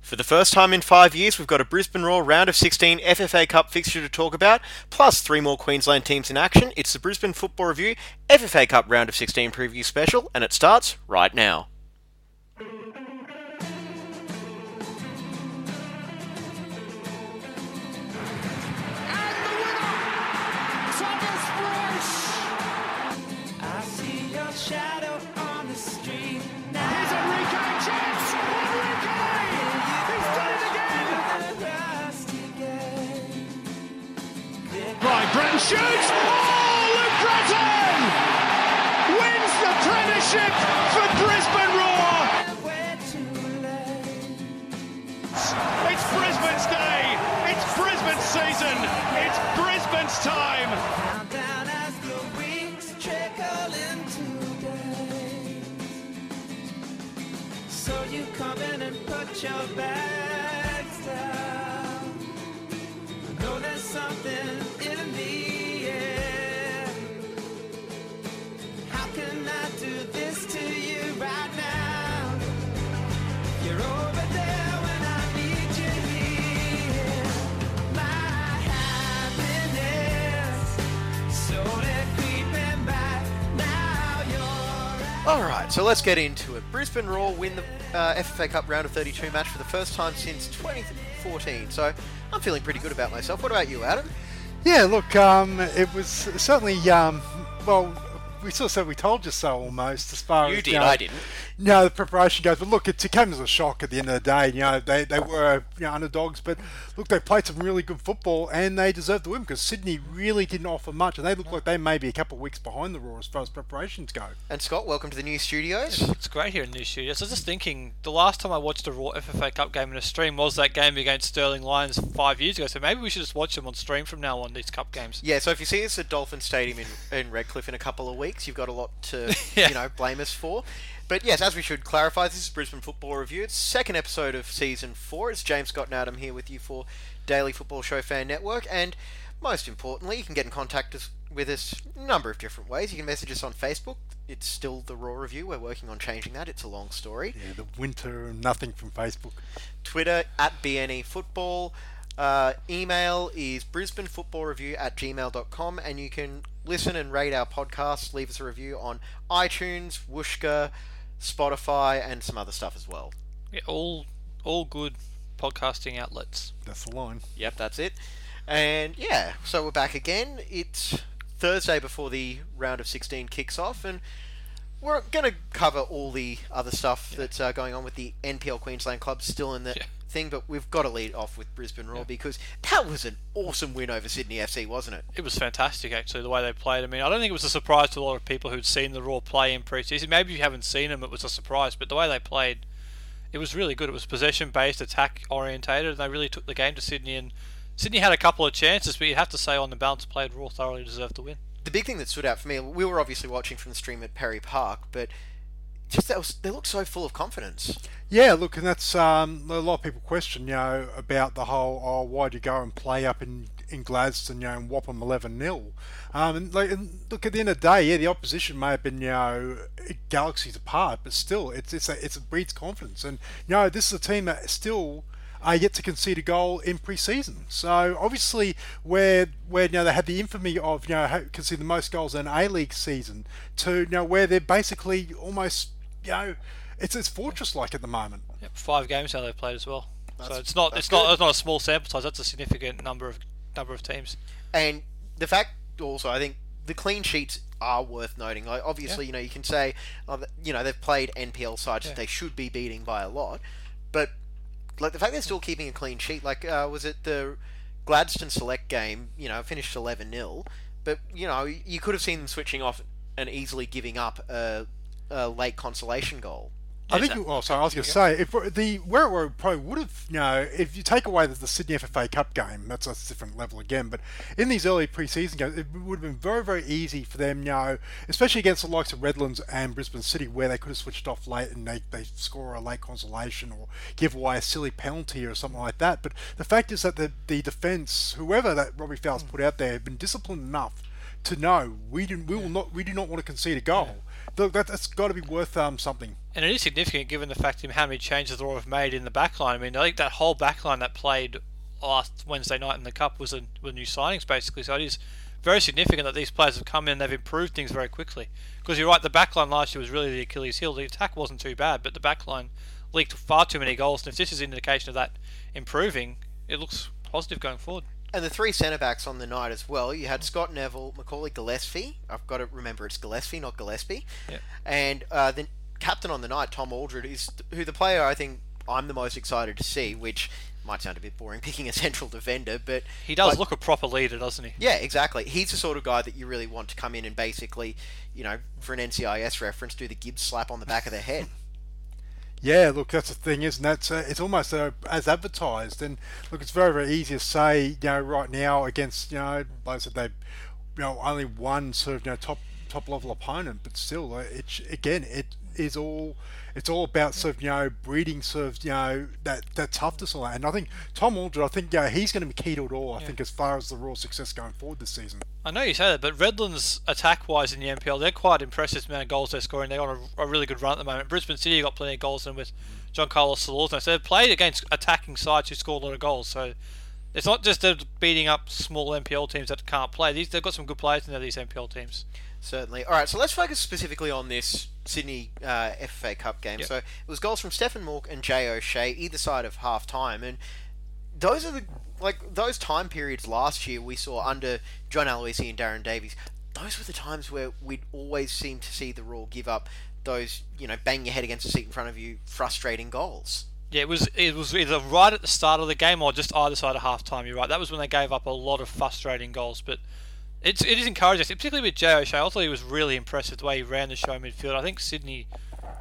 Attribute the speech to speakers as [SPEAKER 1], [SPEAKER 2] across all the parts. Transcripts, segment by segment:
[SPEAKER 1] For the first time in five years, we've got a Brisbane Roar round of 16 FFA Cup fixture to talk about, plus three more Queensland teams in action. It's the Brisbane Football Review FFA Cup round of 16 preview special, and it starts right now.
[SPEAKER 2] Shoots! Oh, Luke! Wins the premiership for Brisbane Roar! It's Brisbane's day! It's Brisbane's season! It's Brisbane's time!
[SPEAKER 3] So you come in and put your bags
[SPEAKER 1] All right, so let's get into it. Brisbane Roar win the uh, FFA Cup round of 32 match for the first time since 2014. So I'm feeling pretty good about myself. What about you, Adam?
[SPEAKER 4] Yeah, look, um, it was certainly, um, well, we sort of said we told you so almost as far
[SPEAKER 1] You
[SPEAKER 4] as you
[SPEAKER 1] did,
[SPEAKER 4] know,
[SPEAKER 1] I didn't.
[SPEAKER 4] No, the preparation goes, but look, it came as a shock at the end of the day. You know, they, they were you know, underdogs, but look, they played some really good football and they deserved the win because Sydney really didn't offer much, and they look like they may be a couple of weeks behind the Roar as far as preparations go.
[SPEAKER 1] And Scott, welcome to the new studios.
[SPEAKER 5] It's great here in the new studios. I was just thinking, the last time I watched a Roar FFA Cup game in a stream was that game against Stirling Lions five years ago. So maybe we should just watch them on stream from now on. These Cup games.
[SPEAKER 1] Yeah, so if you see us at Dolphin Stadium in, in Redcliffe in a couple of weeks, you've got a lot to
[SPEAKER 5] Yeah.
[SPEAKER 1] you know blame us for. But yes, as we should clarify, this is Brisbane Football Review. It's second episode of season four. It's James Scott and Adam here with you for Daily Football Show Fan Network, and most importantly, you can get in contact with us a number of different ways. You can message us on Facebook. It's still the Roar Review. We're working on changing that. It's a long story.
[SPEAKER 4] Yeah, the winter and nothing from Facebook.
[SPEAKER 1] Twitter at BNE Football. Uh, email is brisbanefootballreview at gmail.com and you can listen and rate our podcast, leave us a review on iTunes, Whooshkaa, Spotify, and some other stuff as well.
[SPEAKER 5] Yeah, all all good podcasting outlets.
[SPEAKER 4] That's the line.
[SPEAKER 1] Yep, that's it. And yeah, so we're back again. It's Thursday before the round of 16 kicks off, and we're going to cover all the other stuff that's uh, going on with the NPL Queensland clubs still in the
[SPEAKER 5] Yeah.
[SPEAKER 1] Thing, but we've got to lead off with Brisbane Roar because that was an awesome win over Sydney FC, wasn't it?
[SPEAKER 5] It was fantastic, actually, the way they played. I mean, I don't think it was a surprise to a lot of people who'd seen the Roar play in pre-season. Maybe if you haven't seen them, it was a surprise. But the way they played, it was really good. It was possession-based, attack-orientated, and they really took the game to Sydney. And Sydney had a couple of chances, but you'd have to say on the balance, played Roar thoroughly deserved the win.
[SPEAKER 1] The big thing that stood out for me, we were obviously watching from the stream at Perry Park, but just that was, they look so full of confidence.
[SPEAKER 4] Yeah, look, and that's um, a lot of people question, you know, about the whole, oh, why'd you go and play up in, in Gladstone, you know, and whop them 11 0. Um, and, like, and look, at the end of the day, yeah, the opposition may have been, you know, galaxies apart, but still, it's it's a, it's a breeds confidence. And, you know, this is a team that still are yet to concede a goal in pre-season. So obviously, where where you know they had the infamy of you know conceding the most goals in a League season, to you know where they're basically almost you know it's it's fortress like at the moment.
[SPEAKER 5] Yep, five games now they've played as well.
[SPEAKER 1] That's-
[SPEAKER 5] so it's not
[SPEAKER 1] that's
[SPEAKER 5] it's not it's not a small sample size. That's a significant number of number of teams.
[SPEAKER 1] And the fact also, I think the clean sheets are worth noting. Like obviously,
[SPEAKER 5] Yeah.
[SPEAKER 1] you know, you can say, oh, you know, they've played NPL sides
[SPEAKER 5] Yeah.
[SPEAKER 1] that they should be beating by a lot, but like the fact they're still keeping a clean sheet, like uh, was it the Gladstone Select game? You know, finished eleven 0 but you know, you could have seen them switching off and easily giving up a, a late consolation goal.
[SPEAKER 4] I think.
[SPEAKER 5] uh,
[SPEAKER 4] Well, sorry, I was going to say if the where it were probably would have, you know, if you take away the, the Sydney FFA Cup game, that's a different level again. But in these early pre-season games, it would have been very, very easy for them, you know, especially against the likes of Redlands and Brisbane City, where they could have switched off late and they, they score a late consolation or give away a silly penalty or something like that. But the fact is that the the defence, whoever that Robbie Fowler put out there, have been disciplined enough to know we do we will not we do not want to concede a goal. Look, that, that's got to be worth um, something.
[SPEAKER 5] And it is significant given the fact of how many changes the Roar have made in the backline. I mean, I think that whole backline that played last Wednesday night in the Cup was a, were new signings, basically. So it is very significant that these players have come in and they've improved things very quickly. Because you're right, the backline last year was really the Achilles heel. The attack wasn't too bad, but the backline leaked far too many goals. And if this is an indication of that improving, it looks positive going forward.
[SPEAKER 1] And the three centre backs on the night as well. You had Scott Neville, Macaulay Gillespie. I've got to remember it's Gillespie, not Gillespie.
[SPEAKER 5] Yep.
[SPEAKER 1] And uh, the captain on the night, Tom Aldred, is who the player I think I'm the most excited to see. Which might sound a bit boring picking a central defender, but
[SPEAKER 5] He does
[SPEAKER 1] like,
[SPEAKER 5] look a proper leader, doesn't he?
[SPEAKER 1] Yeah, exactly. He's the sort of guy that you really want to come in and basically, you know, for an NCIS reference, do the Gibbs slap on the back of the head.
[SPEAKER 4] Yeah, look, that's the thing, isn't it? It's almost uh, as advertised, and look, it's very, very easy to say, you know, right now against, you know, like I said, they, you know, only one sort of, you know, top top level opponent, but still, uh, it's again, it is all, it's all about sort of, you know, breeding sort of, you know, that that toughness all that. And I think Tom Aldred, I think, you know, he's going to be key to it all. I think as far as the Roar success going forward this season.
[SPEAKER 5] I know you say that, but Redlands attack-wise in the NPL, they're quite impressive the amount of goals they're scoring. They're on a, a really good run at the moment. Brisbane City have got plenty of goals in with John Carlos Salorzo. So they've played against attacking sides who score a lot of goals. So it's not just they're beating up small NPL teams that can't play. These they've got some good players in there. These NPL teams.
[SPEAKER 1] Certainly. All right, so let's focus specifically on this Sydney uh, FFA Cup game.
[SPEAKER 5] Yep.
[SPEAKER 1] So it was goals from Stefan Mauk and Jay O'Shea, either side of half time, and those are the like those time periods last year we saw under John Aloisi and Darren Davies. Those were the times where we'd always seem to see the Roar give up those, you know, bang your head against the seat in front of you, frustrating goals.
[SPEAKER 5] Yeah, it was it was either right at the start of the game or just either side of half time. You're right. That was when they gave up a lot of frustrating goals. But it's it is encouraging, particularly with Jay O'Shea. I thought he was really impressive the way he ran the show midfield. I think Sydney,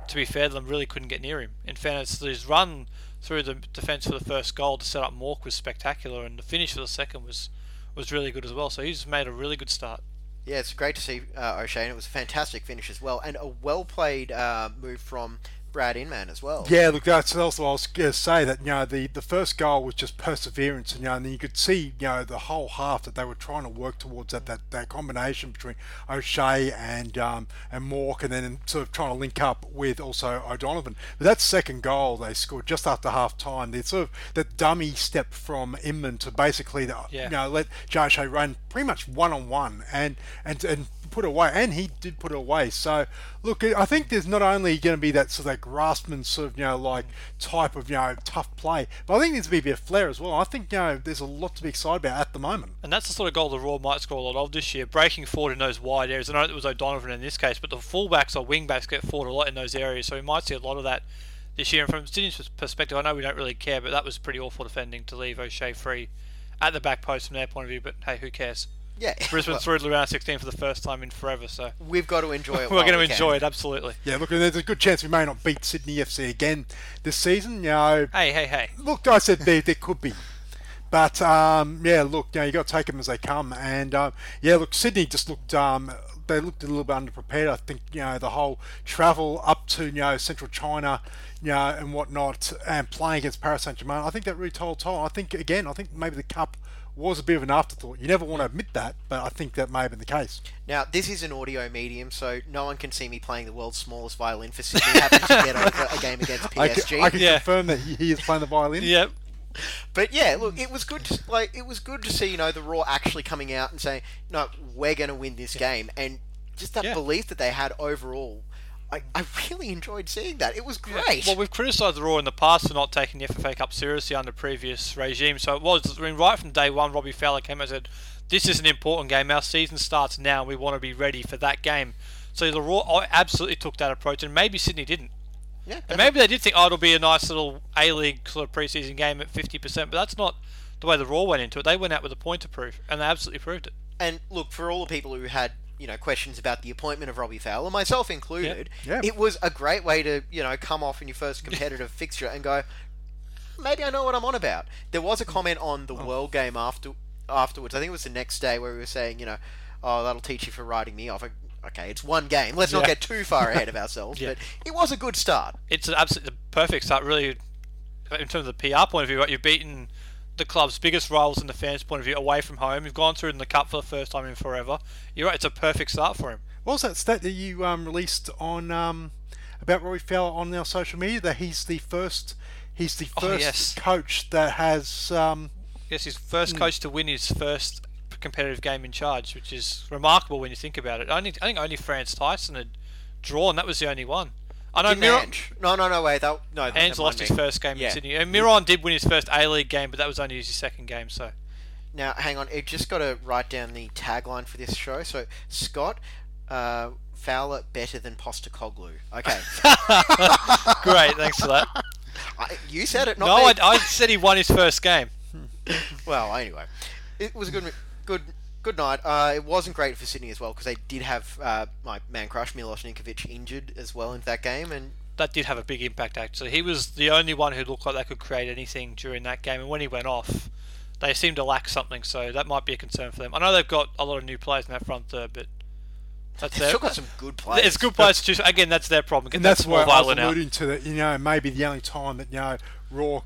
[SPEAKER 5] to be fair to them, really couldn't get near him. In fairness, his run through the defence for the first goal to set up Mauk was spectacular, and the finish for the second was was really good as well. So he's made a really good start.
[SPEAKER 1] Yeah, it's great to see uh, O'Shea, and it was a fantastic finish as well, and a well played uh, move from Brad Inman as well.
[SPEAKER 4] Yeah, look, that's also I was going to say that you know the, the first goal was just perseverance, and you know, and you could see you know the whole half that they were trying to work towards that that, that combination between O'Shea and um, and Mauk, and then sort of trying to link up with also O'Donovan. But that second goal they scored just after half time, the sort of that dummy step from Inman to basically the,
[SPEAKER 5] Yeah.
[SPEAKER 4] you know let Jay O'Shea run pretty much one on one, and and and put away, and he did put it away. So, look, I think there's not only going to be that sort of that Grassman sort of you know like type of you know tough play, but I think there's going to be a flair as well. I think you know there's a lot to be excited about at the moment.
[SPEAKER 5] And that's the sort of goal the Roar might score a lot of this year, breaking forward in those wide areas. I know it was O'Donovan in this case, but the fullbacks or wingbacks get forward a lot in those areas, so we might see a lot of that this year. And from Sydney's perspective, I know we don't really care, but that was pretty awful defending to leave O'Shea free at the back post from their point of view. But hey, who cares?
[SPEAKER 1] Yeah,
[SPEAKER 5] Brisbane
[SPEAKER 1] well,
[SPEAKER 5] through to round 16 for the first time in forever, so
[SPEAKER 1] we've got to enjoy it.
[SPEAKER 5] we're
[SPEAKER 1] while
[SPEAKER 5] going to
[SPEAKER 1] we can.
[SPEAKER 5] enjoy it absolutely.
[SPEAKER 4] Yeah, look, there's a good chance we may not beat Sydney FC again this season. You know,
[SPEAKER 5] Hey, hey, hey.
[SPEAKER 4] look, I said there, there could be. But um, yeah, look, you know, you got to take them as they come, and um, yeah, look, Sydney just looked um, they looked a little bit underprepared. I think you know the whole travel up to you know central China, you know, and whatnot, and playing against Paris Saint Germain. I think that really told toll. I think again, I think maybe the cup was a bit of an afterthought. You never want to admit that, but I think that may have been the case.
[SPEAKER 1] Now, this is an audio medium, so no one can see me playing the world's smallest violin for Sydney. Happens to get over a game against
[SPEAKER 4] I
[SPEAKER 1] PSG.
[SPEAKER 4] can, I can
[SPEAKER 5] Yeah.
[SPEAKER 4] confirm that he, he is playing the violin.
[SPEAKER 5] Yep.
[SPEAKER 1] But yeah, look, it was good. To, like it was good to see, you know, the Roar actually coming out and saying, "No, we're going to win this game," and just that
[SPEAKER 5] Yeah.
[SPEAKER 1] belief that they had overall. I, I really enjoyed seeing that. It was great.
[SPEAKER 5] Well, we've criticised the Roar in the past for not taking the FFA Cup seriously under previous regimes. So it was, I mean, right from day one, Robbie Fowler came and said, "This is an important game. Our season starts now. We want to be ready for that game." So the Roar absolutely took that approach, and maybe Sydney didn't.
[SPEAKER 1] yeah,
[SPEAKER 5] And maybe they did think, "Oh, it'll be a nice little A League sort of preseason game at 50%," but that's not the way the Roar went into it. They went out with a point to prove, and they absolutely proved it.
[SPEAKER 1] And look, for all the people who had you know questions about the appointment of Robbie Fowler, myself included,
[SPEAKER 4] Yeah.
[SPEAKER 1] it was a great way to you know come off in your first competitive fixture and go, maybe I know what I'm on about. There was a comment on the oh. World game after afterwards. I think it was the next day where we were saying, you know, oh that'll teach you for writing me off. Okay, it's one game. Let's not
[SPEAKER 5] Yeah.
[SPEAKER 1] get too far ahead of ourselves,
[SPEAKER 5] Yeah.
[SPEAKER 1] but it was a good start.
[SPEAKER 5] it's an absolutely perfect start, really, in terms of the PR point of view. Right, you've beaten the club's biggest rivals in the fans' point of view away from home. You've gone through in the cup for the first time in forever. You're right; it's a perfect start for him.
[SPEAKER 4] What was that stat that you um, released on um, about Rory Fowler on our social media? That he's the first, he's the
[SPEAKER 5] Oh,
[SPEAKER 4] first
[SPEAKER 5] yes.
[SPEAKER 4] coach that has. Um,
[SPEAKER 5] Yes, he's first
[SPEAKER 4] Hmm.
[SPEAKER 5] coach to win his first competitive game in charge, which is remarkable when you think about it. Only, I think only Frans Thijssen had drawn. That was the only one. I know Miron,
[SPEAKER 1] No, no, no, wait. That, no,
[SPEAKER 5] Ange lost his first game
[SPEAKER 1] Yeah.
[SPEAKER 5] in Sydney, and Miron did win his first A League game, but that was only his second game. So
[SPEAKER 1] Now, hang on. I've just got to write down the tagline for this show. So, Scott, uh, Fowler better than Postecoglou. Okay.
[SPEAKER 5] great, thanks for that.
[SPEAKER 1] I, you said it, not
[SPEAKER 5] no. I, I said he won his first game.
[SPEAKER 1] Well, anyway, it was a good, good, good night. Uh, it wasn't great for Sydney as well because they did have uh, my man crush Milos Ninkovic injured as well in that game, and
[SPEAKER 5] That did have a big impact. Actually, he was the only one who looked like they could create anything during that game, and when he went off, they seemed to lack something. So that might be a concern for them. I know they've got a lot of new players in that front third, but that's
[SPEAKER 1] they've
[SPEAKER 5] their.
[SPEAKER 1] still got some good players.
[SPEAKER 5] It's good players to choose. Again, that's their problem.
[SPEAKER 4] And
[SPEAKER 5] that
[SPEAKER 4] that's why I was
[SPEAKER 5] violin out.
[SPEAKER 4] alluding to that. You know, maybe the only time that you know Roar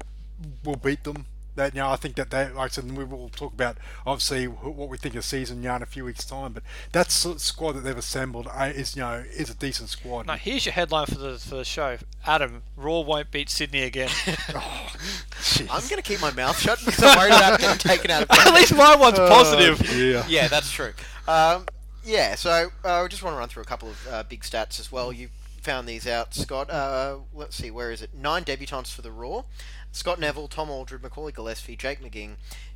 [SPEAKER 4] will beat them. That you know, I think that they, like I said, we will talk about obviously what we think of season, you know, in a few weeks' time. But that sort of squad that they've assembled uh, is, you know, is a decent squad.
[SPEAKER 5] Now here's your headline for the for the show. Adam, Roar won't beat Sydney again.
[SPEAKER 4] Jeez.
[SPEAKER 1] I'm going to keep my mouth shut because I'm worried about getting taken out of
[SPEAKER 5] At least my one's positive.
[SPEAKER 4] Yeah.
[SPEAKER 1] yeah, that's true. Um, yeah, so uh, I just want to run through a couple of uh, big stats as well. You found these out, Scott. Uh, let's see, where is it? Nine debutants for the Roar. Scott Neville, Tom Aldred, Macaulay Gillespie, Jake McGing,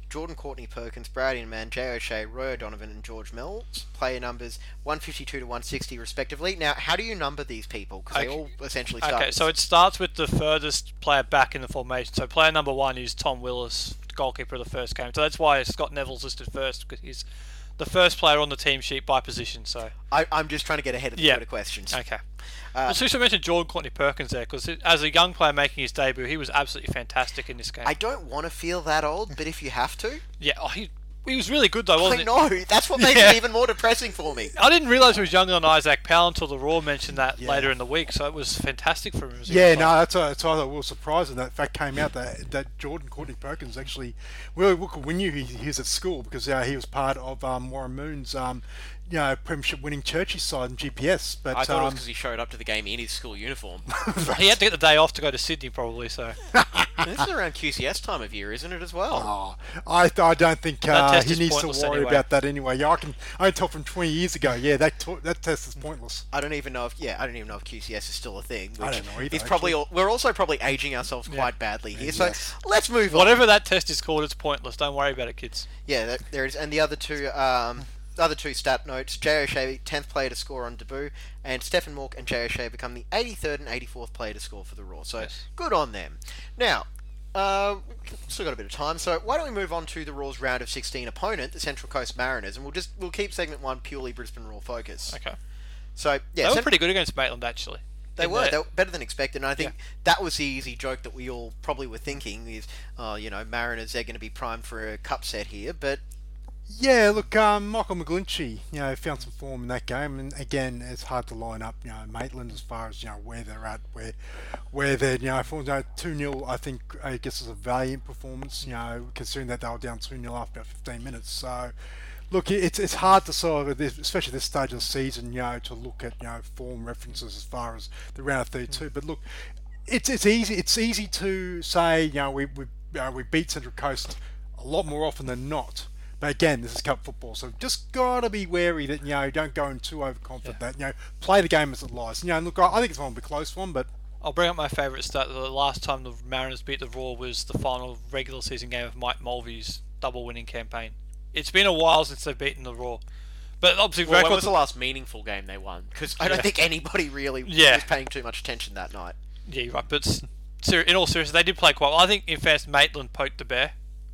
[SPEAKER 1] Jordan Courtney Perkins, Brad Inman, Jay O'Shea, Roy O'Donovan, and George Mills. Player numbers 152 to 160, respectively. Now, how do you number these people? Because they
[SPEAKER 5] Okay.
[SPEAKER 1] all essentially start.
[SPEAKER 5] Okay, so it starts with the furthest player back in the formation. So player number one is Tom Willis, goalkeeper of the first game. So that's why Scott Neville's listed first because he's the first player on the team sheet by position. So
[SPEAKER 1] I, I'm just trying to get ahead of the
[SPEAKER 5] Yeah.
[SPEAKER 1] Twitter questions.
[SPEAKER 5] okay.
[SPEAKER 1] Uh,
[SPEAKER 5] Uh, so you mentioned Jordan Courtney Perkins there because as a young player making his debut, he was absolutely fantastic in this game.
[SPEAKER 1] I don't want to feel that old, but if you have to,
[SPEAKER 5] yeah, oh, he he was really good though, wasn't
[SPEAKER 1] I
[SPEAKER 5] he?
[SPEAKER 1] know. That's what makes
[SPEAKER 5] Yeah.
[SPEAKER 1] it even more depressing for me.
[SPEAKER 5] I didn't realise he was younger than Isaac Powell until the Roar mentioned that
[SPEAKER 1] Yeah.
[SPEAKER 5] later in the week. So it was fantastic for him.
[SPEAKER 4] Yeah, no, that's why that's why I thought we were surprised when that fact came out that that Jordan Courtney Perkins actually, well, we knew he, he was at school because uh, he was part of um, Warren Moon's, um, you know, premiership winning Churchie side in GPS. But
[SPEAKER 6] I thought it was
[SPEAKER 4] um,
[SPEAKER 6] because he showed up to the game in his school uniform.
[SPEAKER 5] He had to get the day off to go to Sydney probably. So
[SPEAKER 1] this is around QCS time of year, isn't it, as well?
[SPEAKER 4] Oh, I, I don't think uh,
[SPEAKER 5] test
[SPEAKER 4] he needs to worry
[SPEAKER 5] anyway.
[SPEAKER 4] about that anyway. Yeah, I can I can tell from 20 years ago. Yeah, that to- that test is pointless.
[SPEAKER 1] I don't even know if yeah, I don't even know if QCS is still a thing. Which
[SPEAKER 4] I don't know either,
[SPEAKER 1] is probably all, we're also probably aging ourselves quite badly here. So let's move on.
[SPEAKER 5] whatever that test is called, it's pointless. Don't worry about it, kids.
[SPEAKER 1] Yeah, that, there is, and the other two, um, the other two stat notes: Jay O'Shea, tenth player to score on debut, and Stefan Mauk and Jay O'Shea become the 83rd and 84th player to score for the Roar. So
[SPEAKER 5] Yes.
[SPEAKER 1] good on them. Now. Uh, still got a bit of time, so why don't we move on to the Roar's round of 16 opponent, the Central Coast Mariners, and we'll just we'll keep segment one purely Brisbane Roar focus.
[SPEAKER 5] Okay.
[SPEAKER 1] So yeah,
[SPEAKER 5] they were pretty good against Maitland actually.
[SPEAKER 1] They were.
[SPEAKER 5] the-
[SPEAKER 1] They were better than expected, and I think that was the easy joke that we all probably were thinking is, oh, you know, Mariners they're going to be primed for a cup set here, but
[SPEAKER 4] Yeah, look, um, Michael McGlinchey, you know, found some form in that game, and again, it's hard to line up, you know, Maitland as far as you know where they're at, where where they're, you know, for you know, two 0 I think I guess is a valiant performance, you know, considering that they were down two 0 after about fifteen minutes. So, look, it's it's hard to sort of, especially this stage of the season, you know, to look at you know form references as far as the round of thirty-two. But look, it's it's easy it's easy to say, you know, we we uh, we beat Central Coast a lot more often than not. But again, this is cup football, so just gotta be wary that you know don't go in too overconfident. That you know play the game as it lies. You know, look, I I think it's going to be a close one, but
[SPEAKER 5] I'll bring up my favourite stat. The last time the Mariners beat the Roar was the final regular season game of Mike Mulvey's double winning campaign. It's been a while since they've beaten the Roar. But obviously,
[SPEAKER 6] Well, when was the last meaningful game they won?
[SPEAKER 1] because I don't think anybody really
[SPEAKER 5] Yeah.
[SPEAKER 1] was paying too much attention that night.
[SPEAKER 5] Yeah, you're right. But in all seriousness, they did play quite well. I think, in fairness, Maitland poked the bear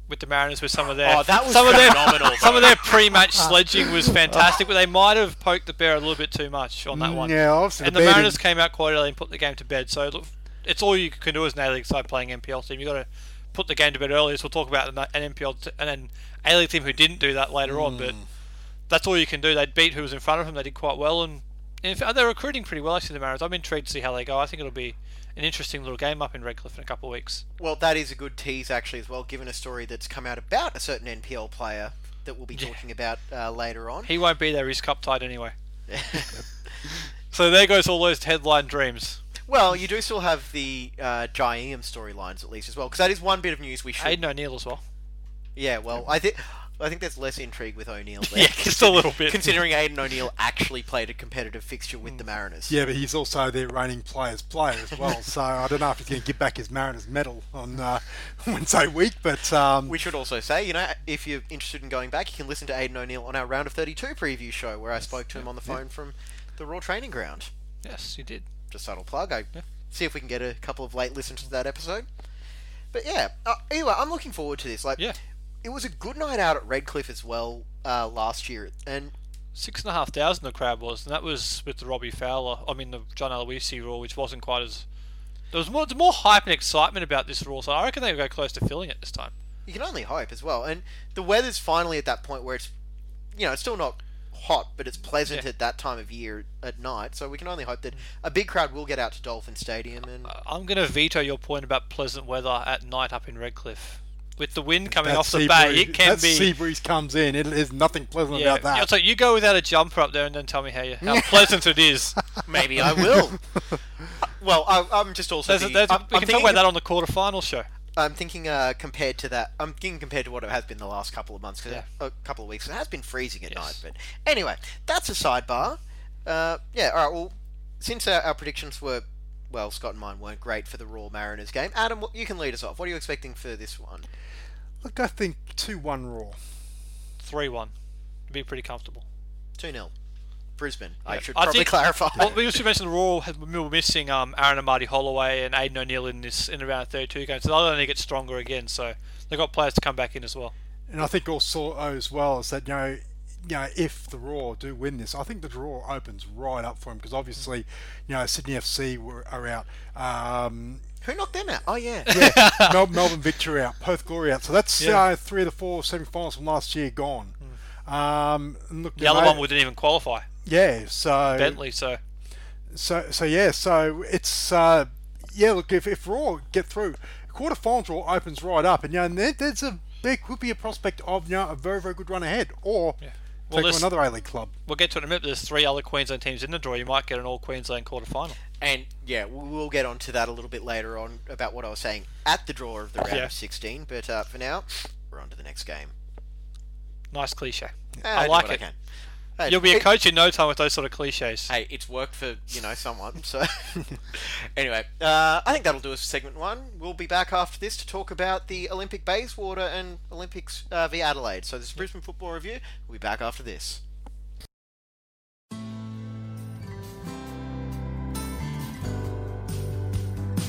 [SPEAKER 5] with the Mariners with some of their.
[SPEAKER 6] Oh, that was
[SPEAKER 5] some of their, Some of their pre-match sledging was fantastic, but they might have poked the bear a little bit too much on that one.
[SPEAKER 4] Mm, yeah, obviously
[SPEAKER 5] And
[SPEAKER 4] the
[SPEAKER 5] the Mariners came out quite early and put the game to bed. So look, it's all you can do as an A-League side playing NPL team. You've got to put the game to bed early. So we'll talk about an NPL t- and an A-League team who didn't do that later on.
[SPEAKER 4] Mm.
[SPEAKER 5] But that's all you can do. They beat who was in front of them. They did quite well, and in fact, they're recruiting pretty well. Actually, the Mariners. I'm intrigued to see how they go. I think it'll be an interesting little game up in Redcliffe in a couple of weeks.
[SPEAKER 1] Well, that is a good tease actually as well, given a story that's come out about a certain NPL player that we'll be
[SPEAKER 5] Yeah.
[SPEAKER 1] talking about uh, later on.
[SPEAKER 5] He won't be there. He's cup tied anyway. So there goes all those headline dreams.
[SPEAKER 1] well, you do still have the uh, storylines at least as well, because that is one bit of news we should.
[SPEAKER 5] Aiden O'Neill as well.
[SPEAKER 1] Yeah, well, I think I think there's less intrigue with O'Neill there.
[SPEAKER 5] Yeah, just a little bit.
[SPEAKER 1] Considering Aiden O'Neill actually played a competitive fixture with the Mariners.
[SPEAKER 4] Yeah, but he's also their reigning players player as well. so I don't know if he's going to give back his Mariners medal on uh, Wednesday week, but um,
[SPEAKER 1] We should also say, you know, if you're interested in going back, you can listen to Aiden O'Neill on our Round of 32 preview show where I spoke to him on the phone from the Roar Training Ground.
[SPEAKER 5] Yes, you did.
[SPEAKER 1] Just subtle plug. I see if we can get a couple of late listens to that episode. But yeah, uh, anyway, I'm looking forward to this. Like,
[SPEAKER 5] Yeah.
[SPEAKER 1] It was a good night out at Redcliffe as well uh, last year, and
[SPEAKER 5] Six and a half thousand the crowd was, and that was with the Robbie Fowler. I mean the John Aloisi rule, which wasn't quite as. There was more, there was more hype and excitement about this rule, so I reckon they'll go close to filling it this time.
[SPEAKER 1] you can only hope as well. And the weather's finally at that point where it's, you know, it's still not hot, but it's pleasant
[SPEAKER 5] Yeah.
[SPEAKER 1] at that time of year at night. So we can only hope that a big crowd will get out to Dolphin Stadium and.
[SPEAKER 5] I'm going to veto your point about pleasant weather at night up in Redcliffe. With the wind coming
[SPEAKER 4] that
[SPEAKER 5] off the bay,
[SPEAKER 4] breeze-
[SPEAKER 5] it can
[SPEAKER 4] that
[SPEAKER 5] be.
[SPEAKER 4] sea breeze comes in. It is nothing pleasant
[SPEAKER 5] yeah,
[SPEAKER 4] about that.
[SPEAKER 5] So you go without a jumper up there and then tell me how you, how pleasant it is.
[SPEAKER 1] Maybe I will. well, I, I'm just also.
[SPEAKER 5] There's a,
[SPEAKER 1] thinking,
[SPEAKER 5] there's a,
[SPEAKER 1] I'm,
[SPEAKER 5] we
[SPEAKER 1] I'm
[SPEAKER 5] can talk about that on the quarterfinal show.
[SPEAKER 1] I'm thinking uh, compared to that. I'm thinking compared to what it has been the last couple of months, 'cause
[SPEAKER 5] Yeah.
[SPEAKER 1] a couple of weeks. It has been freezing at
[SPEAKER 5] Yes.
[SPEAKER 1] night. But anyway, that's a sidebar. Uh, yeah. All right. Well, since our, our predictions were, well, Scott and mine weren't great for the Roar Mariners game. Adam, you can lead us off. What are you expecting for this one?
[SPEAKER 4] Look, I think 2 1 Roar.
[SPEAKER 5] 3 1. Be pretty comfortable.
[SPEAKER 1] Two 0 Brisbane. I
[SPEAKER 5] Yeah.
[SPEAKER 1] should
[SPEAKER 5] I
[SPEAKER 1] probably
[SPEAKER 5] think-
[SPEAKER 1] clarify.
[SPEAKER 5] Well, we should mention the Roar had, we were missing um, Aaron Amadi-Holloway and Aiden O'Neill in this in around 32 games, so they'll only get stronger again. So they've got players to come back in as well.
[SPEAKER 4] And I think also as well is that, you know, you know, if the Roar do win this, I think the draw opens right up for them because obviously, you know, Sydney FC were, are out. Um,
[SPEAKER 1] Who knocked them out? Oh yeah.
[SPEAKER 4] yeah, Mel- Melbourne Victory out, Perth Glory out. So that's
[SPEAKER 5] Yeah.
[SPEAKER 4] uh, three of the four semi-finals from last year gone. Um, and look,
[SPEAKER 5] The other
[SPEAKER 4] know,
[SPEAKER 5] one didn't even qualify,
[SPEAKER 4] yeah. So
[SPEAKER 5] Bentleigh. So
[SPEAKER 4] So so yeah, so it's uh, yeah. Look, if if Roar get through, quarterfinals draw opens right up, and you know, and there, there's a there could be a prospect of you know a very very good run ahead, or
[SPEAKER 5] Well,
[SPEAKER 4] take
[SPEAKER 5] this-
[SPEAKER 4] to another A League club.
[SPEAKER 5] we'll get to it in a minute. There's three other Queensland teams in the draw. You might get an All Queensland quarter final.
[SPEAKER 1] And yeah, we- we'll get onto that a little bit later on about what I was saying at the draw of the round
[SPEAKER 5] Yeah.
[SPEAKER 1] of 16. But uh, for now, we're on to the next game.
[SPEAKER 5] Nice cliche.
[SPEAKER 1] Ah,
[SPEAKER 5] I
[SPEAKER 1] do
[SPEAKER 5] like
[SPEAKER 1] what
[SPEAKER 5] it.
[SPEAKER 1] can. Hey,
[SPEAKER 5] You'll be a
[SPEAKER 1] it-
[SPEAKER 5] coach in no time with those sort of cliches.
[SPEAKER 1] Hey, it's worked for you know someone. So anyway, uh, I think that'll do us for segment one. We'll be back after this to talk about the Olympic Bayswater and Olympics uh, v Adelaide. So this is Brisbane Football Review. We'll be back after this.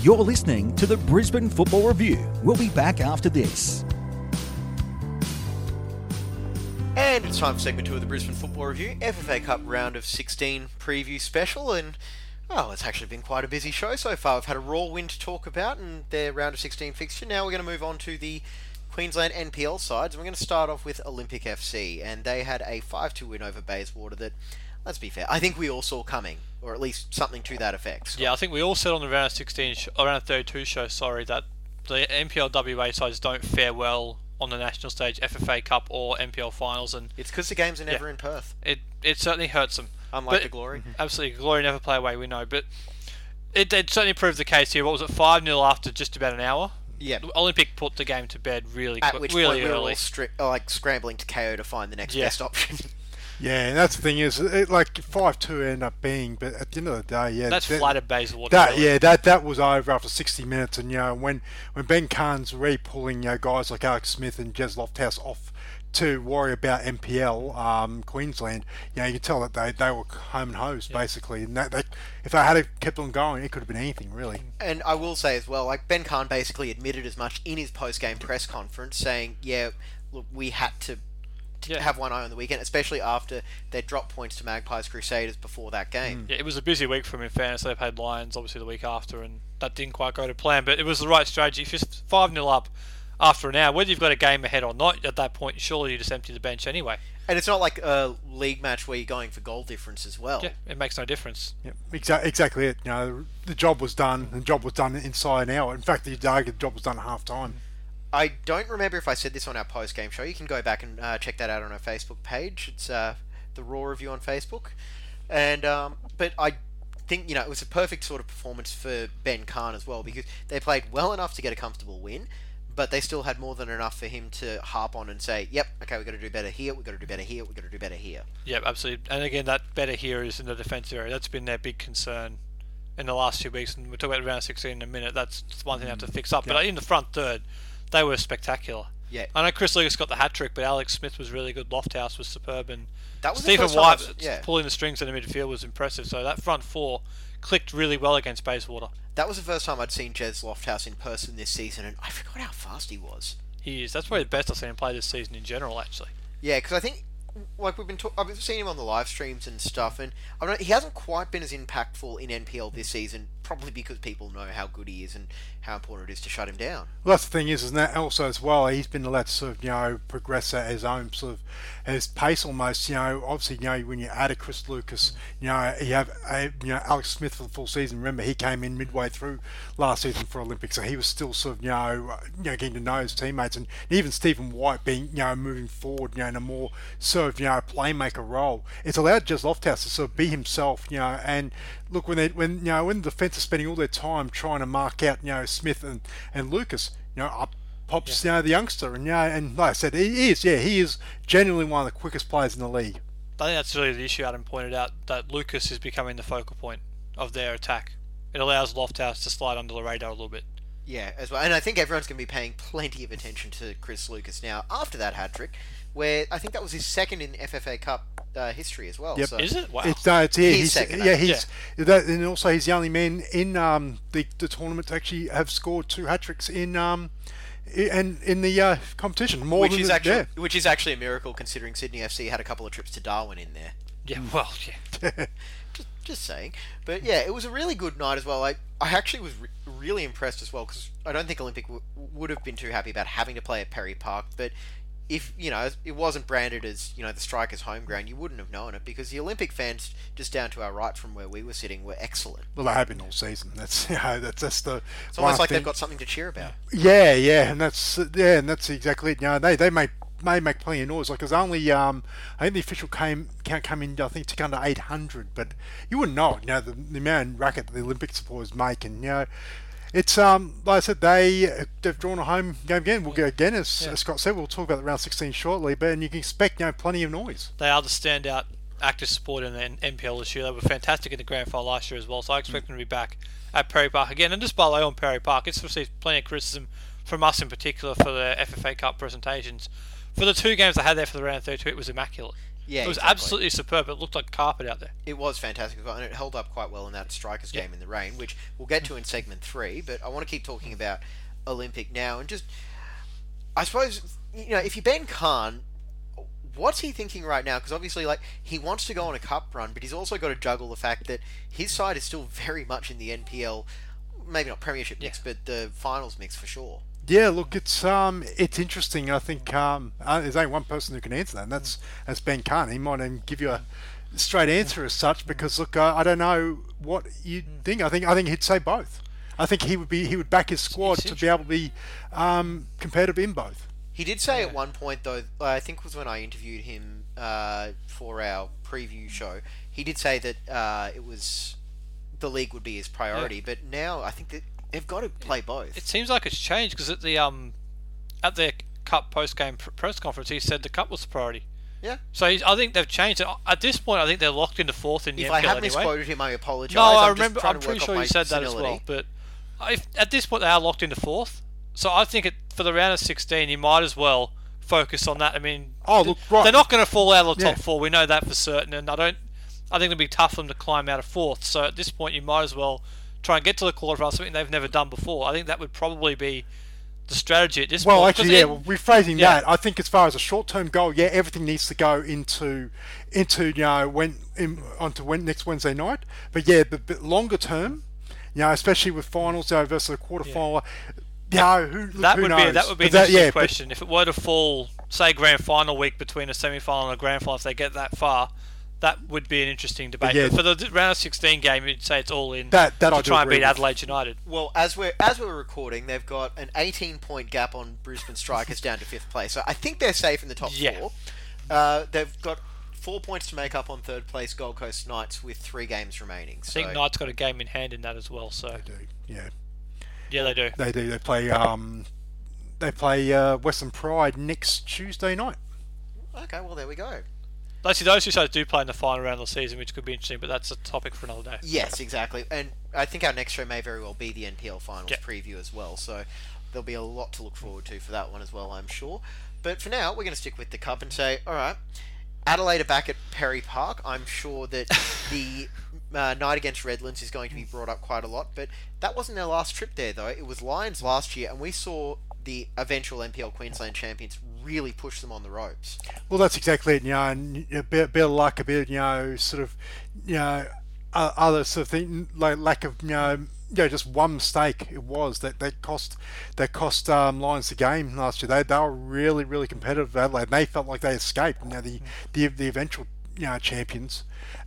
[SPEAKER 7] You're listening to the Brisbane Football Review. We'll be back after this.
[SPEAKER 1] And it's time for segment two of the Brisbane Football Review, FFA Cup round of 16 preview special. And, well, it's actually been quite a busy show so far. We've had a Roar win to talk about and their round of 16 fixture. Now we're going to move on to the Queensland NPL sides. We're going to start off with Olympic FC. And they had a 5 2 win over Bayswater that, let's be fair, I think we all saw coming, or at least something to that effect.
[SPEAKER 5] Yeah, I think we all said on the round of 16, sh- around 32 show, sorry, that the NPL WA sides don't fare well on the national stage, FFA Cup or NPL finals, and
[SPEAKER 1] It's because the games are never in Perth,
[SPEAKER 5] it it certainly hurts them.
[SPEAKER 1] unlike
[SPEAKER 5] But-
[SPEAKER 1] the Glory.
[SPEAKER 5] Absolutely, glory never play away, we know, but it, it certainly proved the case here. What was it, 5 0 after just about an hour?
[SPEAKER 1] Yeah.
[SPEAKER 5] Olympic put the game to bed really quick,
[SPEAKER 1] which
[SPEAKER 5] really
[SPEAKER 1] point we were all
[SPEAKER 5] early.
[SPEAKER 1] stri- uh, like scrambling to KO to find the next
[SPEAKER 5] Yeah.
[SPEAKER 1] best option.
[SPEAKER 4] Yeah, and that's the thing is, it, like five two end up being, but at the end of the day, yeah,
[SPEAKER 5] That's
[SPEAKER 4] that-
[SPEAKER 5] flattered Bayswater.
[SPEAKER 4] That
[SPEAKER 5] really.
[SPEAKER 4] yeah, that that was over after 60 minutes, and you know when when Ben Cahn's re-pulling you know, guys like Alex Smith and Jez Lofthouse off to worry about NPL um, Queensland, you know you could tell that they, they were home and hosed basically, and that they, if they had kept on going, it could have been anything really.
[SPEAKER 1] And I will say as well, like Ben Cahn basically admitted as much in his post-game press conference, saying, "Yeah, look, we had to, to
[SPEAKER 5] Yeah.
[SPEAKER 1] have one eye on the weekend, especially after they dropped points to Magpies Crusaders before that game." Mm.
[SPEAKER 5] Yeah, it was a busy week for him in fairness. They played Lions obviously the week after, and that didn't quite go to plan. But it was the right strategy. If you're five 0 up after an hour, whether you've got a game ahead or not, at that point, surely you just empty the bench anyway.
[SPEAKER 1] And it's not like a league match where you're going for goal difference as well.
[SPEAKER 5] Yeah, it makes no difference.
[SPEAKER 4] Yeah, exa- exactly it. You know, the job was done. The job was done inside an hour. In fact, the argue the job was done at half time.
[SPEAKER 1] I don't remember if I said this on our post-game show. You can go back and uh, check that out on our Facebook page. It's uh, the Roar Review on Facebook. And um, but I think you know it was a perfect sort of performance for Ben Cahn as well because they played well enough to get a comfortable win, but they still had more than enough for him to harp on and say, "Yep, okay, we've got to do better here. We've got to do better here. We've got to do better here."
[SPEAKER 5] Yeah, absolutely. And again, that better here is in the defence area. That's been their big concern in the last two weeks. And we'll talk about round 16 in a minute. That's one thing they have to fix up. But in the front third, they were spectacular.
[SPEAKER 1] Yeah.
[SPEAKER 5] I know Chris Lucas got the hat trick, but Alex Smith was really good. Lofthouse was superb, and
[SPEAKER 1] That was
[SPEAKER 5] Stephen White
[SPEAKER 1] yeah.
[SPEAKER 5] pulling the strings in the midfield was impressive. So that front four clicked really well against Bayswater.
[SPEAKER 1] That was the first time I'd seen Jez Lofthouse in person this season, and I forgot how fast he was.
[SPEAKER 5] He is. That's probably the best I've seen him play this season in general, actually.
[SPEAKER 1] Yeah, because I think like we've been talk- I've seen him on the live streams and stuff, and I don't he hasn't quite been as impactful in NPL this season, probably because people know how good he is and how important it is to shut him down.
[SPEAKER 4] Well, that's the thing is, isn't that also as well? He's been allowed to sort of, you know, progress at his own sort of his pace almost. You know, obviously, you know, when you add a Chris Lucas, you know, you have a, you know Alex Smith for the full season. Remember, he came in midway through last season for Olympics, so he was still sort of, you know, uh, you know, getting to know his teammates, and even Stephen White being, you know, moving forward, you know, in a more sort of, you know, playmaker role. It's allowed just Lofthouse to sort of be himself, you know, and look when they when you know when the defence is spending all their time trying to mark out, you know, Smith and and Lucas, you know, up pops you know the youngster, and yeah, and like I said, he is, yeah, he is genuinely one of the quickest players in the league.
[SPEAKER 5] I think that's really the issue Adam pointed out that Lucas is becoming the focal point of their attack. It allows Lofthouse to slide under the radar a little bit.
[SPEAKER 1] Yeah, as well. And I think everyone's going to be paying plenty of attention to Chris Lucas now after that hat trick, where I think that was his second in FFA Cup uh, history as well.
[SPEAKER 4] Yep.
[SPEAKER 1] So.
[SPEAKER 5] Is it? Wow.
[SPEAKER 4] It's no, it's yeah,
[SPEAKER 1] He's
[SPEAKER 4] he's,
[SPEAKER 1] second,
[SPEAKER 4] yeah, he's That, and also he's the only man in um, the the tournament to actually have scored two hat tricks in um, and in the uh, competition more
[SPEAKER 1] Which
[SPEAKER 4] than
[SPEAKER 1] is
[SPEAKER 4] the-
[SPEAKER 1] actually
[SPEAKER 4] yeah.
[SPEAKER 1] which is actually a miracle considering Sydney FC had a couple of trips to Darwin in there.
[SPEAKER 5] yeah, well, yeah.
[SPEAKER 1] Just, saying. But yeah, it was a really good night as well. I, I actually was re- really impressed as well because I don't think Olympic w- would have been too happy about having to play at Perry Park. But if you know it wasn't branded as you know the Strikers' home ground, you wouldn't have known it because the Olympic fans just down to our right from where we were sitting were excellent.
[SPEAKER 4] Well, they have been all season. That's you know, that's that's the.
[SPEAKER 1] It's almost like
[SPEAKER 4] thing.
[SPEAKER 1] they've got something to cheer about.
[SPEAKER 4] Yeah, yeah, and that's yeah, and that's exactly it. You know, they they make may make plenty of noise. Like there's only um, I think the official came count came in. I think it took under 800, but you wouldn't know it. You know the, the amount of racket that the Olympic supporters make, and you know. It's um like I said they they've drawn a home game again. We'll go again as, as Scott said. We'll talk about the round 16 shortly, but and you can expect you know plenty of noise.
[SPEAKER 5] They are the standout active support in the NPL this year. They were fantastic in the grand final last year as well, so I expect them to be back at Perry Park again. And just by the way, on Perry Park, it's received plenty of criticism from us in particular for the FFA Cup presentations. For the two games I had there for the round 32, it was immaculate.
[SPEAKER 1] Yeah,
[SPEAKER 5] it was
[SPEAKER 1] exactly.
[SPEAKER 5] absolutely superb. It looked like carpet out there.
[SPEAKER 1] It was fantastic, and it held up quite well in that Strikers
[SPEAKER 5] Yeah.
[SPEAKER 1] game in the rain, which we'll get to in segment three. But I want to keep talking about Olympic now, and just I suppose you know if you're Ben Cahn, what's he thinking right now? Because obviously, like he wants to go on a cup run, but he's also got to juggle the fact that his side is still very much in the NPL, maybe not Premiership mix, but the finals mix for sure.
[SPEAKER 4] Yeah, look, it's um, it's interesting. I think um, uh, there's only one person who can answer that, and that's that's Ben Cahn. He might even give you a straight answer as such, because look, uh, I don't know what you think. I think I think he'd say both. I think he would be he would back his squad to be able to be um, competitive in both.
[SPEAKER 1] He did say at one point, though, I think it was when I interviewed him uh, for our preview show, he did say that uh, it was the league would be his priority, but now I think that they've got to play both.
[SPEAKER 5] It seems like it's changed because at the um at their cup post game pr- press conference, he said the cup was the priority.
[SPEAKER 1] yeah.
[SPEAKER 5] So he's, I think they've changed it. At this point, I think they're locked into fourth in the
[SPEAKER 1] If
[SPEAKER 5] NPL
[SPEAKER 1] I have
[SPEAKER 5] anyway.
[SPEAKER 1] misquoted him, I apologise.
[SPEAKER 5] No, I
[SPEAKER 1] I'm just
[SPEAKER 5] remember. I'm pretty sure
[SPEAKER 1] off
[SPEAKER 5] you
[SPEAKER 1] my
[SPEAKER 5] said that as well. But if, at this point, they are locked into fourth. So I think it, for the round of 16, you might as well focus on that. I mean,
[SPEAKER 4] Oh, look, right.
[SPEAKER 5] they're not going to fall out of the top
[SPEAKER 4] Yeah.
[SPEAKER 5] four. We know that for certain, and I don't. I think it'll be tough for them to climb out of fourth. So at this point, you might as well try and get to the quarterfinals, something they've never done before. I think that would probably be the strategy at this
[SPEAKER 4] Well,
[SPEAKER 5] point.
[SPEAKER 4] actually, yeah.
[SPEAKER 5] it-
[SPEAKER 4] Well, rephrasing
[SPEAKER 5] yeah.
[SPEAKER 4] that, I think as far as a short-term goal, yeah, everything needs to go into into you know when in, onto when, next Wednesday night. But yeah, but, but longer term, you know, especially with finals you know, versus a quarterfinal. You know, who,
[SPEAKER 5] That
[SPEAKER 4] who
[SPEAKER 5] would
[SPEAKER 4] knows?
[SPEAKER 5] be that would be an
[SPEAKER 4] But that-
[SPEAKER 5] interesting
[SPEAKER 4] yeah, but-
[SPEAKER 5] question. If it were to fall, say grand final week between a semi final and a grand final, if they get that far, that would be an interesting debate.
[SPEAKER 4] yeah.
[SPEAKER 5] But for the round of sixteen game, you'd say it's all in
[SPEAKER 4] That- that
[SPEAKER 5] to
[SPEAKER 4] I do
[SPEAKER 5] try and beat
[SPEAKER 4] with.
[SPEAKER 5] Adelaide United.
[SPEAKER 1] Well, as we're as we're recording, they've got an 18 point gap on Brisbane Strikers down to fifth place. So I think they're safe in the top
[SPEAKER 5] Yeah.
[SPEAKER 1] four. Uh, they've got four points to make up on third place Gold Coast Knights with three games remaining.
[SPEAKER 5] I think
[SPEAKER 1] so,
[SPEAKER 5] Knights got a game in hand in that as well. So
[SPEAKER 4] They do, yeah,
[SPEAKER 5] yeah, they do.
[SPEAKER 4] they do. They play um, they play uh, Western Pride next Tuesday night.
[SPEAKER 1] okay, well there we go.
[SPEAKER 5] Actually, those two sides do play in the final round of the season, which could be interesting. But that's a topic for another day.
[SPEAKER 1] Yes, exactly. And I think our next show may very well be the NPL finals
[SPEAKER 5] Yeah.
[SPEAKER 1] preview as well. So there'll be a lot to look forward to for that one as well, I'm sure. But for now, we're going to stick with the cup and say, all right, Adelaide are back at Perry Park. I'm sure that the uh, night against Redlands is going to be brought up quite a lot. But that wasn't their last trip there, though. It was Lions last year, and we saw the eventual NPL Queensland champions really push them on the ropes.
[SPEAKER 4] Well, that's exactly it. You know, and a bit, bit of luck, a bit, you know, sort of, you know, other sort of thing, like lack of, you know, you know, just one mistake. It was that that cost that cost um, Lions the game last year. They, they were really really competitive. Adelaide. And they felt like they escaped. You know, the the the eventual you know champions.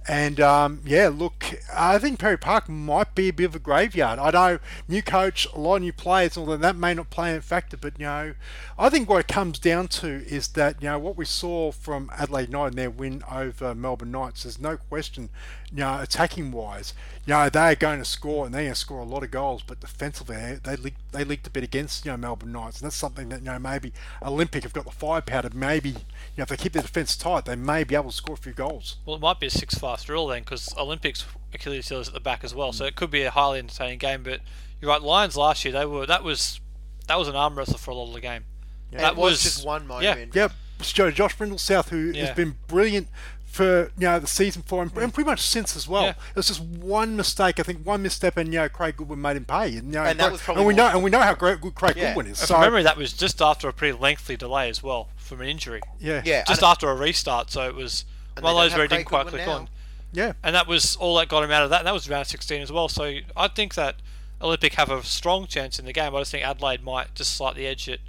[SPEAKER 4] And um, yeah, look, I think Perry Park might be a bit of a graveyard. I know new coach, a lot of new players, although that may not play a factor. But you know, I think what it comes down to is that you know what we saw from Adelaide United in their win over Melbourne Knights. There's no question, you know, attacking wise, you know they are going to score and they're going to score a lot of goals. But defensively, they they leaked, they leaked a bit against you know Melbourne Knights, and that's something that you know maybe Olympic have got the firepower to maybe you know if they keep their defence tight, they may be able to score a few goals.
[SPEAKER 5] Well, it might be a six-fast drill then, because Olympics Achilles heel is at the back as well, so hmm. it could be a highly entertaining game. But you're right, Lions last year they were that was that was an arm wrestle for a lot of the game.
[SPEAKER 1] And
[SPEAKER 5] That
[SPEAKER 1] was,
[SPEAKER 5] was-
[SPEAKER 1] just one moment.
[SPEAKER 4] Yeah, Joe Josh Brindell-South, who
[SPEAKER 5] Yeah.
[SPEAKER 4] has been brilliant for you know the season for him, and pretty much since as well.
[SPEAKER 5] Yeah.
[SPEAKER 4] It was just one mistake, I think, one misstep, and you know Craig Goodwin made him pay. And, you know,
[SPEAKER 1] And that was probably
[SPEAKER 4] and we know and we know how great good Craig
[SPEAKER 1] Yeah.
[SPEAKER 4] Goodwin is.
[SPEAKER 5] And
[SPEAKER 4] So
[SPEAKER 5] from memory, that was just after a pretty lengthy delay as well from an injury.
[SPEAKER 4] yeah,
[SPEAKER 1] Yeah,
[SPEAKER 5] Just
[SPEAKER 1] and-
[SPEAKER 5] after a restart, so it was
[SPEAKER 1] And
[SPEAKER 5] one those
[SPEAKER 1] don't
[SPEAKER 5] where it
[SPEAKER 1] have
[SPEAKER 5] didn't quite click
[SPEAKER 1] now.
[SPEAKER 5] on.
[SPEAKER 4] yeah.
[SPEAKER 5] And that was all that got him out of that, and that was round 16 as well. So I think that Olympic have a strong chance in the game. I just think Adelaide might just slightly edge it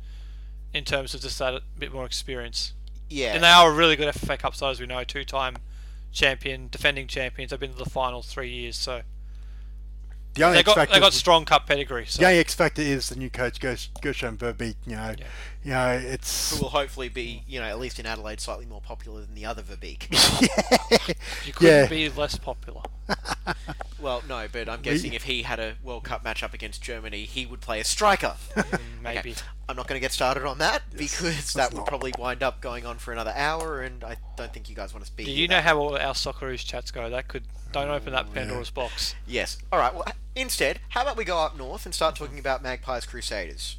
[SPEAKER 5] in terms of just that bit more experience.
[SPEAKER 1] yeah.
[SPEAKER 5] And they are a really good FFA Cup side, as we know, two-time champion, defending champions. They've been to the final three years, so
[SPEAKER 4] The only
[SPEAKER 5] they
[SPEAKER 4] X
[SPEAKER 5] got
[SPEAKER 4] factor,
[SPEAKER 5] they got strong cup pedigree. So
[SPEAKER 4] the only X factor is the new coach Gersh- Gertjan Verbeek. You know, you know it's
[SPEAKER 1] who will hopefully be, you know, at least in Adelaide, slightly more popular than the other Verbeek. yeah.
[SPEAKER 5] you couldn't
[SPEAKER 4] yeah.
[SPEAKER 5] be less popular.
[SPEAKER 1] well, no, but I'm guessing if he had a World Cup matchup against Germany, he would play a striker.
[SPEAKER 5] Mm, maybe.
[SPEAKER 1] Okay, I'm not going to get started on that because that would
[SPEAKER 4] not.
[SPEAKER 1] probably wind up going on for another hour, and I don't think you guys want to speak.
[SPEAKER 5] Do you know how all our Socceroos chats go? That could don't open that mm, Pandora's box.
[SPEAKER 1] Yes. All right. Well, instead, how about we go up north and start talking about Magpies Crusaders?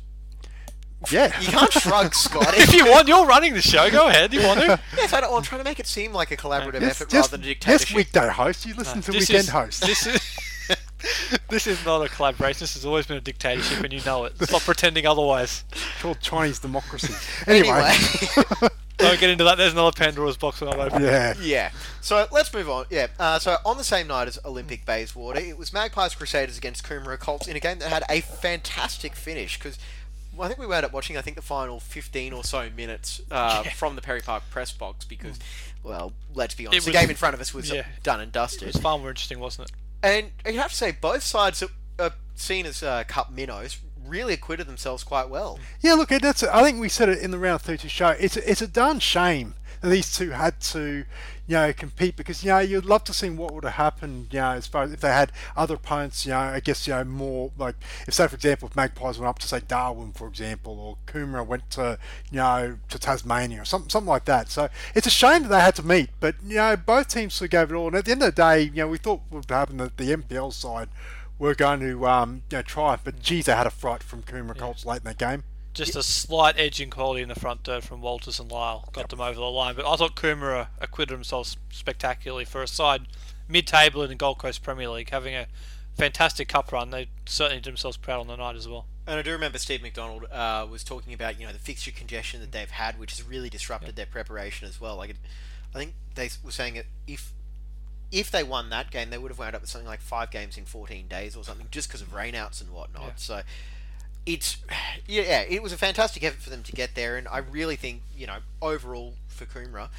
[SPEAKER 4] Yeah.
[SPEAKER 1] You can't shrug, Scott.
[SPEAKER 5] If you want, you're running the show. Go ahead. You want to?
[SPEAKER 1] yes, I don't, I'm trying to make it seem like a collaborative
[SPEAKER 4] Yes,
[SPEAKER 1] effort
[SPEAKER 4] just,
[SPEAKER 1] rather than a dictatorship.
[SPEAKER 4] yes, weekday host. You listen to
[SPEAKER 5] This
[SPEAKER 4] weekend
[SPEAKER 5] is-
[SPEAKER 4] host.
[SPEAKER 5] This is this is not a collaboration. This has always been a dictatorship, and you know it. Stop pretending otherwise.
[SPEAKER 4] It's called Chinese democracy. Anyway,
[SPEAKER 1] Anyway.
[SPEAKER 5] Don't get into that. There's another Pandora's box when I'm open.
[SPEAKER 4] yeah.
[SPEAKER 1] Yeah. So let's move on. Yeah. Uh, so on the same night as Olympic Bayswater, it was Magpies Crusaders against Coomera Colts in a game that had a fantastic finish because. I think we wound up watching. I think the final fifteen or so minutes uh, from the Perry Park press box because, well, let's be honest, the game in front of us was
[SPEAKER 5] yeah.
[SPEAKER 1] done and dusted.
[SPEAKER 5] It was far more interesting, wasn't it?
[SPEAKER 1] And you have to say, both sides are, are seen as uh, cup minnows really acquitted themselves quite well.
[SPEAKER 4] Yeah, look, and that's. I think we said it in the round thirty show. It's a, it's a darn shame that these two had to, you know, compete because you know you'd love to see what would have happened. You know, as far as if they had other opponents. You know, I guess you know more like if say for example if Magpies went up to say Darwin for example or Coomera went to you know to Tasmania or something something like that. So it's a shame that they had to meet, but you know both teams sort of gave it all. And at the end of the day, you know we thought what would happen that the NPL side were going to um, you know try, but geez, they had a fright from Coomera Colts late in the game.
[SPEAKER 5] Just a slight edge in quality in the front third from Walters and Lyle got them over the line. But I thought Coomera acquitted themselves spectacularly for a side mid-table in the Gold Coast Premier League, having a fantastic cup run. They certainly did themselves proud on the night as well.
[SPEAKER 1] And I do remember Steve McDonald uh, was talking about you know the fixture congestion that they've had, which has really disrupted their preparation as well. Like, it, I think they were saying that if if they won that game, they would have wound up with something like five games in 14 days or something, just because of rainouts and whatnot.
[SPEAKER 5] Yeah.
[SPEAKER 1] So it's yeah, yeah, it was a fantastic effort for them to get there, and I really think you know overall for Coomera,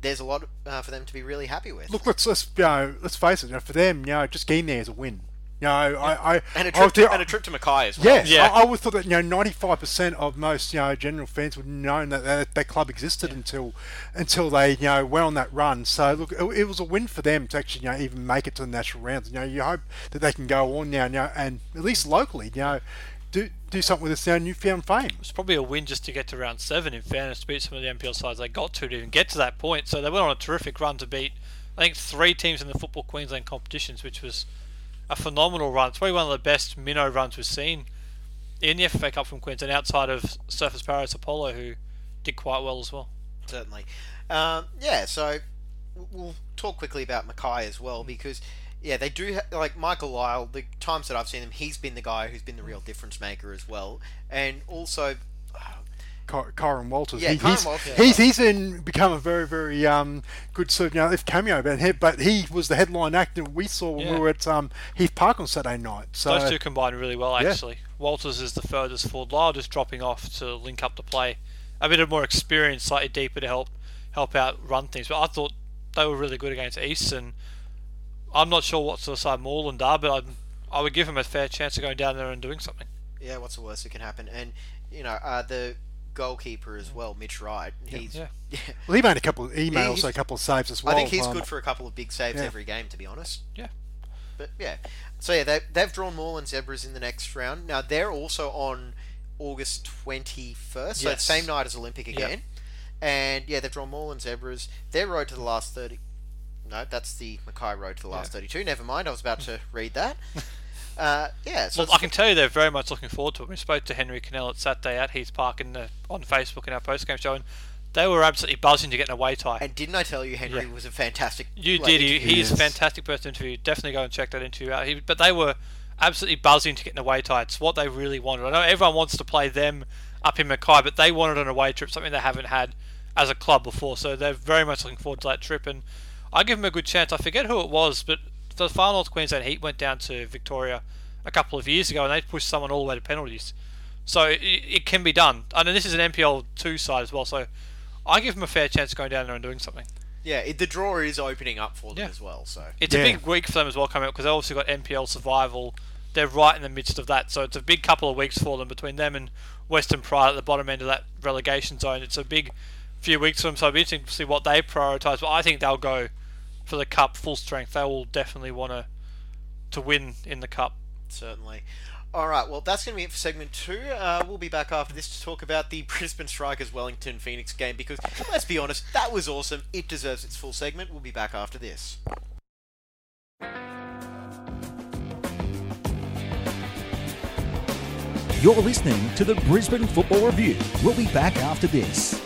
[SPEAKER 1] there's a lot uh, for them to be really happy with.
[SPEAKER 4] Look, let's let's you know, let's face it. You know, for them, you know, just getting there is a win. You know, I, I
[SPEAKER 6] And a
[SPEAKER 4] I
[SPEAKER 6] trip,
[SPEAKER 4] think-
[SPEAKER 6] to, and a trip to Mackay as well.
[SPEAKER 4] Yes,
[SPEAKER 5] Yeah.
[SPEAKER 4] I, I would thought that you know ninety five percent of most you know general fans would know that that, that club existed until until they you know went on that run. So look, it, it was a win for them to actually you know even make it to the national rounds. You know, you hope that they can go on now, you know, and at least locally, you know, do do something with this you know, newfound fame.
[SPEAKER 5] It's probably a win just to get to round seven. In fairness, to beat some of the NPL sides they got to to even get to that point. So they went on a terrific run to beat, I think, three teams in the Football Queensland competitions, which was a phenomenal run. It's probably one of the best minnow runs we've seen in the FFA Cup from Queensland, outside of Surfers Paradise Apollo, who did quite well as well.
[SPEAKER 1] certainly. Um, yeah, so we'll talk quickly about Mackay as well because yeah, they do ha- like Michael Lyle. The times that I've seen him, he's been the guy who's been the real difference maker as well, and also
[SPEAKER 4] Ky- Kyron Walters.
[SPEAKER 1] Yeah,
[SPEAKER 4] he,
[SPEAKER 1] Kyron
[SPEAKER 4] he's,
[SPEAKER 1] Walters.
[SPEAKER 4] he's he's in become a very very um, good sort of you know if cameo, but he, but he was the headline actor we saw when
[SPEAKER 5] Yeah.
[SPEAKER 4] we were at um, Heath Park on Saturday night. So
[SPEAKER 5] Those two combined really well,
[SPEAKER 4] yeah.
[SPEAKER 5] actually. Walters is the furthest forward. Lyle just dropping off to link up to play. A bit of more experience, slightly deeper to help help out run things. But I thought they were really good against East, and I'm not sure what sort of side Moreland are, but I'd, I would give him a fair chance of going down there and doing something.
[SPEAKER 1] yeah, what's the worst that can happen? And you know, uh, the goalkeeper as well, Mitch Wright. He's
[SPEAKER 5] Yeah.
[SPEAKER 4] well, he made a couple of emails,
[SPEAKER 1] he's-
[SPEAKER 4] also a couple of saves as well.
[SPEAKER 1] I think he's
[SPEAKER 4] um,
[SPEAKER 1] good for a couple of big saves
[SPEAKER 4] yeah.
[SPEAKER 1] every game, to be honest.
[SPEAKER 5] Yeah.
[SPEAKER 1] But yeah, so yeah, they, they've drawn Moreland Zebras in the next round. Now they're also on August twenty first, so
[SPEAKER 5] Yes.
[SPEAKER 1] same night as Olympic
[SPEAKER 5] Yep.
[SPEAKER 1] again. And yeah, they've drawn Moreland Zebras. Their road to the last thirty. No, that's the Mackay road to the last thirty-two. Never mind, I was about to read that. Uh, yeah, so
[SPEAKER 5] Well, I can tell you they're very much looking forward to it. We spoke to Henry Cannell at Saturday at Heath Park in the, on Facebook in our post-game show, and they were absolutely buzzing to get an away tie.
[SPEAKER 1] and didn't I tell you Henry
[SPEAKER 5] Yeah.
[SPEAKER 1] was a fantastic?
[SPEAKER 5] You
[SPEAKER 1] like,
[SPEAKER 5] did. He is a fantastic person to interview. Definitely go and check that interview out. He, but they were absolutely buzzing to get an away tie. It's what they really wanted. I know everyone wants to play them up in Mackay, but they wanted an away trip, something they haven't had as a club before. So they're very much looking forward to that trip. And I give them a good chance. I forget who it was, but the Far North Queensland Heat went down to Victoria a couple of years ago, and they pushed someone all the way to penalties. So it, it can be done. And this is an NPL two side as well. So I give them a fair chance of going down there and doing something.
[SPEAKER 1] Yeah, it, the draw is opening up for them
[SPEAKER 5] Yeah.
[SPEAKER 1] as well. So
[SPEAKER 5] It's
[SPEAKER 4] Yeah.
[SPEAKER 5] a big week for them as well coming up because they obviously got NPL survival. They're right in the midst of that, so it's a big couple of weeks for them between them and Western Pride at the bottom end of that relegation zone. It's a big few weeks for them, so it'll be interesting to see what they prioritise. But I think they'll go for the cup full strength. They will definitely want to to win in the cup.
[SPEAKER 1] certainly. All right, well, that's going to be it for segment two. Uh, we'll be back after this to talk about the Brisbane Strikers Wellington Phoenix game because, let's be honest, that was awesome. It deserves its full segment. We'll be back after this.
[SPEAKER 7] You're listening to the Brisbane Football Review. We'll be back after this.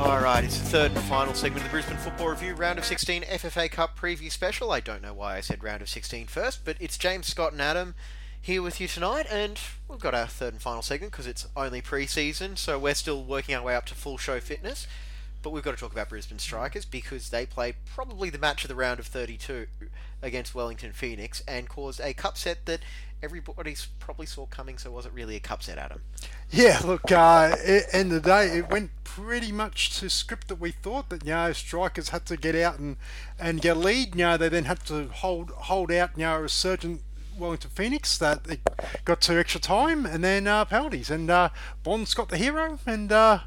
[SPEAKER 1] All right, it's the third and final segment of the Brisbane Football Review Round of 16 FFA Cup preview special. I don't know why I said Round of 16 first, but it's James, Scott, and Adam here with you tonight, and we've got our third and final segment because it's only pre-season, so we're still working our way up to full show fitness. But we've got to talk about Brisbane Strikers because they played probably the match of the round of 32 against Wellington Phoenix and caused a cup set that everybody probably saw coming. So was it really a cup set, Adam?
[SPEAKER 4] Yeah, look, uh, end of the day, it went pretty much to script that we thought that you know strikers had to get out and and get a lead. You know, they then had to hold hold out. You know, a resurgent Wellington Phoenix that they got to extra time and then uh, penalties, and uh, Bond's got the hero, and uh,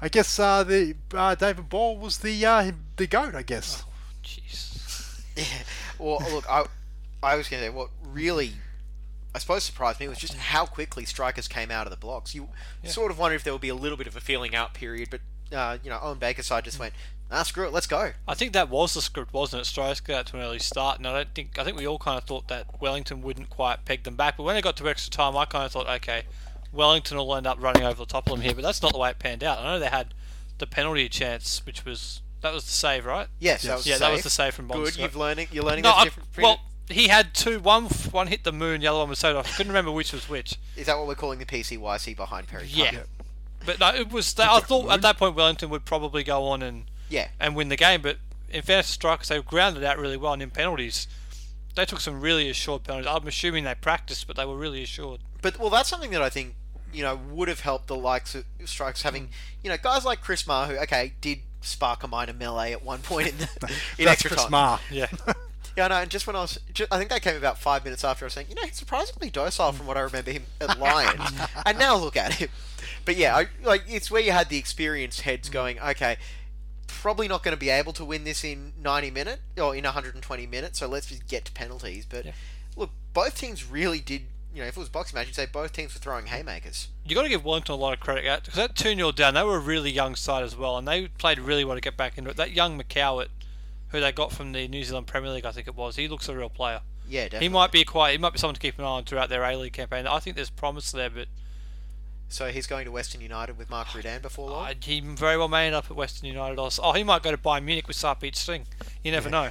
[SPEAKER 4] I guess uh, the uh, David Ball was the uh, the goat. I guess.
[SPEAKER 5] Jeez.
[SPEAKER 1] Yeah. Well, look, I, I was going to say what really, I suppose, surprised me was just how quickly strikers came out of the blocks. You sort of wondered if there would be a little bit of a feeling out period, but uh, you know, Owen Baker's side just went, ah, screw it, let's go.
[SPEAKER 5] I think that was the script, wasn't it? Strikers got out to an early start, and I don't think I think we all kind of thought that Wellington wouldn't quite peg them back. But when they got to extra time, I kind of thought, okay, Wellington will end up running over the top of them here. But that's not the way it panned out. I know they had the penalty chance, which was that was the save, right?
[SPEAKER 1] Yes, that was
[SPEAKER 5] yeah,
[SPEAKER 1] the
[SPEAKER 5] that
[SPEAKER 1] save.
[SPEAKER 5] was the save from Bond
[SPEAKER 1] Good,
[SPEAKER 5] Scott.
[SPEAKER 1] you've learning, you're learning.
[SPEAKER 5] No,
[SPEAKER 1] there's
[SPEAKER 5] I,
[SPEAKER 1] different.
[SPEAKER 5] well, he had two. One one hit the moon, the other one was saved off. I couldn't remember which was which.
[SPEAKER 1] is that what we're calling the PCYC behind Perry? Cup?
[SPEAKER 5] Yeah. But no, it was. I thought at that point Wellington would probably go on and
[SPEAKER 1] yeah.
[SPEAKER 5] and win the game. But in fairness to strikers, they grounded out really well. And in penalties, they took some really assured penalties. I'm assuming they practiced, but they were really assured.
[SPEAKER 1] But well, that's something that I think you know would have helped the likes of strikes having you know guys like Chris Marr who okay did spark a minor melee at one point in the, in
[SPEAKER 4] That's
[SPEAKER 1] extra
[SPEAKER 4] Chris
[SPEAKER 1] time.
[SPEAKER 4] Marr.
[SPEAKER 5] Yeah.
[SPEAKER 1] Yeah, no, and just when I was, ju- I think that came about five minutes after I was saying, you know, he's surprisingly docile from what I remember him at Lions, and now look at him. But yeah, I, like it's where you had the experienced heads mm. going, okay, probably not going to be able to win this in 90 minutes or in 120 minutes, so let's just get to penalties. But look, both teams really did. You know, if it was boxing match, you'd say both teams were throwing haymakers.
[SPEAKER 5] you got to give Wellington a lot of credit because that 2 0 down, they were a really young side as well, and they played really well to get back into it. That young McCowett, who they got from the New Zealand Premier League, I think it was, he looks a real player.
[SPEAKER 1] Yeah, definitely.
[SPEAKER 5] He might be quite, he might be someone to keep an eye on throughout their A League campaign. I think there's promise there, but
[SPEAKER 1] So he's going to Western United with Mark Rudan before long.
[SPEAKER 5] uh, he very well may end up at Western United. Also. Oh, he might go to Bayern Munich with Sarpreet Singh. You never know.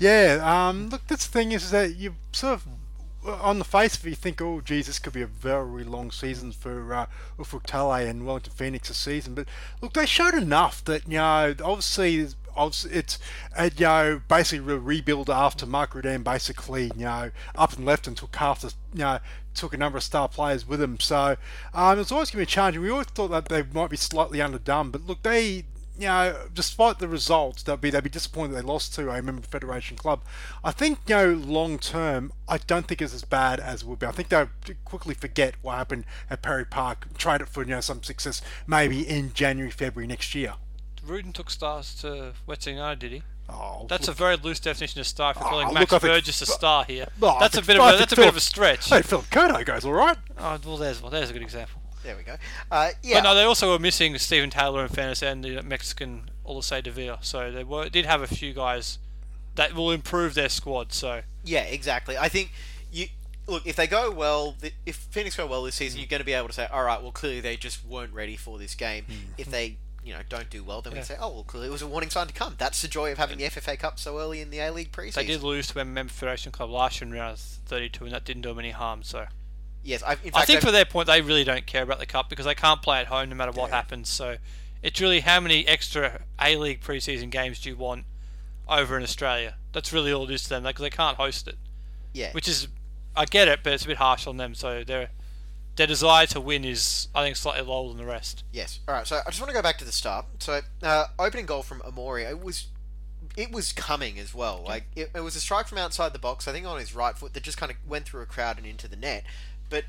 [SPEAKER 4] Yeah, um, look, that's the thing is that you sort of, on the face of it, you think, oh, geez, this could be a very long season for uh, Ufuk Talay and Wellington Phoenix this season. But look, they showed enough that, you know, obviously, obviously it's, uh, you know, basically rebuild after Mark Rudan basically, you know, up and left and took half the, you know, took a number of star players with him. So um, it was always going to be challenging. We always thought that they might be slightly underdone, but look, they you know, despite the results, they'll be they'll be disappointed they lost to a member federation club. I think you know, long term, I don't think it's as bad as it would be. I think they'll quickly forget what happened at Perry Park, trade it for you know some success maybe in January, February next year.
[SPEAKER 5] Rudan took stars to Western United, did he?
[SPEAKER 4] Oh,
[SPEAKER 5] That's a very loose definition of star. If you're
[SPEAKER 4] Oh,
[SPEAKER 5] calling
[SPEAKER 4] look,
[SPEAKER 5] Max
[SPEAKER 4] I think-
[SPEAKER 5] Burgess a star here,
[SPEAKER 4] Oh,
[SPEAKER 5] that's a bit of
[SPEAKER 4] I
[SPEAKER 5] a
[SPEAKER 4] think
[SPEAKER 5] that's a bit of a stretch.
[SPEAKER 4] Hey, Filip Kurto goes all right.
[SPEAKER 5] Oh, well, there's well, there's a good example.
[SPEAKER 1] There we go. Uh, yeah,
[SPEAKER 5] But no, they also were missing Steven Taylor and fairness and the Mexican Ulises Davila. So they were did have a few guys that will improve their squad. So
[SPEAKER 1] Yeah, exactly. I think you look if they go well. If Phoenix go well this season,
[SPEAKER 5] Hmm.
[SPEAKER 1] you're going to be able to say, all right, well, clearly they just weren't ready for this game. If they you know don't do well, then we
[SPEAKER 5] Yeah.
[SPEAKER 1] can say, oh, well, clearly it was a warning sign to come. That's the joy of having the FFA Cup so early in the A League preseason.
[SPEAKER 5] they did lose to a member Federation club last year in round of 32, and that didn't do them any harm. So
[SPEAKER 1] Yes, I've, in
[SPEAKER 5] I think
[SPEAKER 1] I've-
[SPEAKER 5] for their point, they really don't care about the cup because they can't play at home no matter what happens. So it's really how many extra A League preseason games do you want over in Australia? That's really all it is to them because they can't host it.
[SPEAKER 1] yeah,
[SPEAKER 5] which is I get it, but it's a bit harsh on them. So their their desire to win is I think slightly lower than the rest.
[SPEAKER 1] Yes. All right. So I just want to go back to the start. So uh, opening goal from Amori, it was it was coming as well. Like it, it was a strike from outside the box. I think on his right foot that just kind of went through a crowd and into the net. But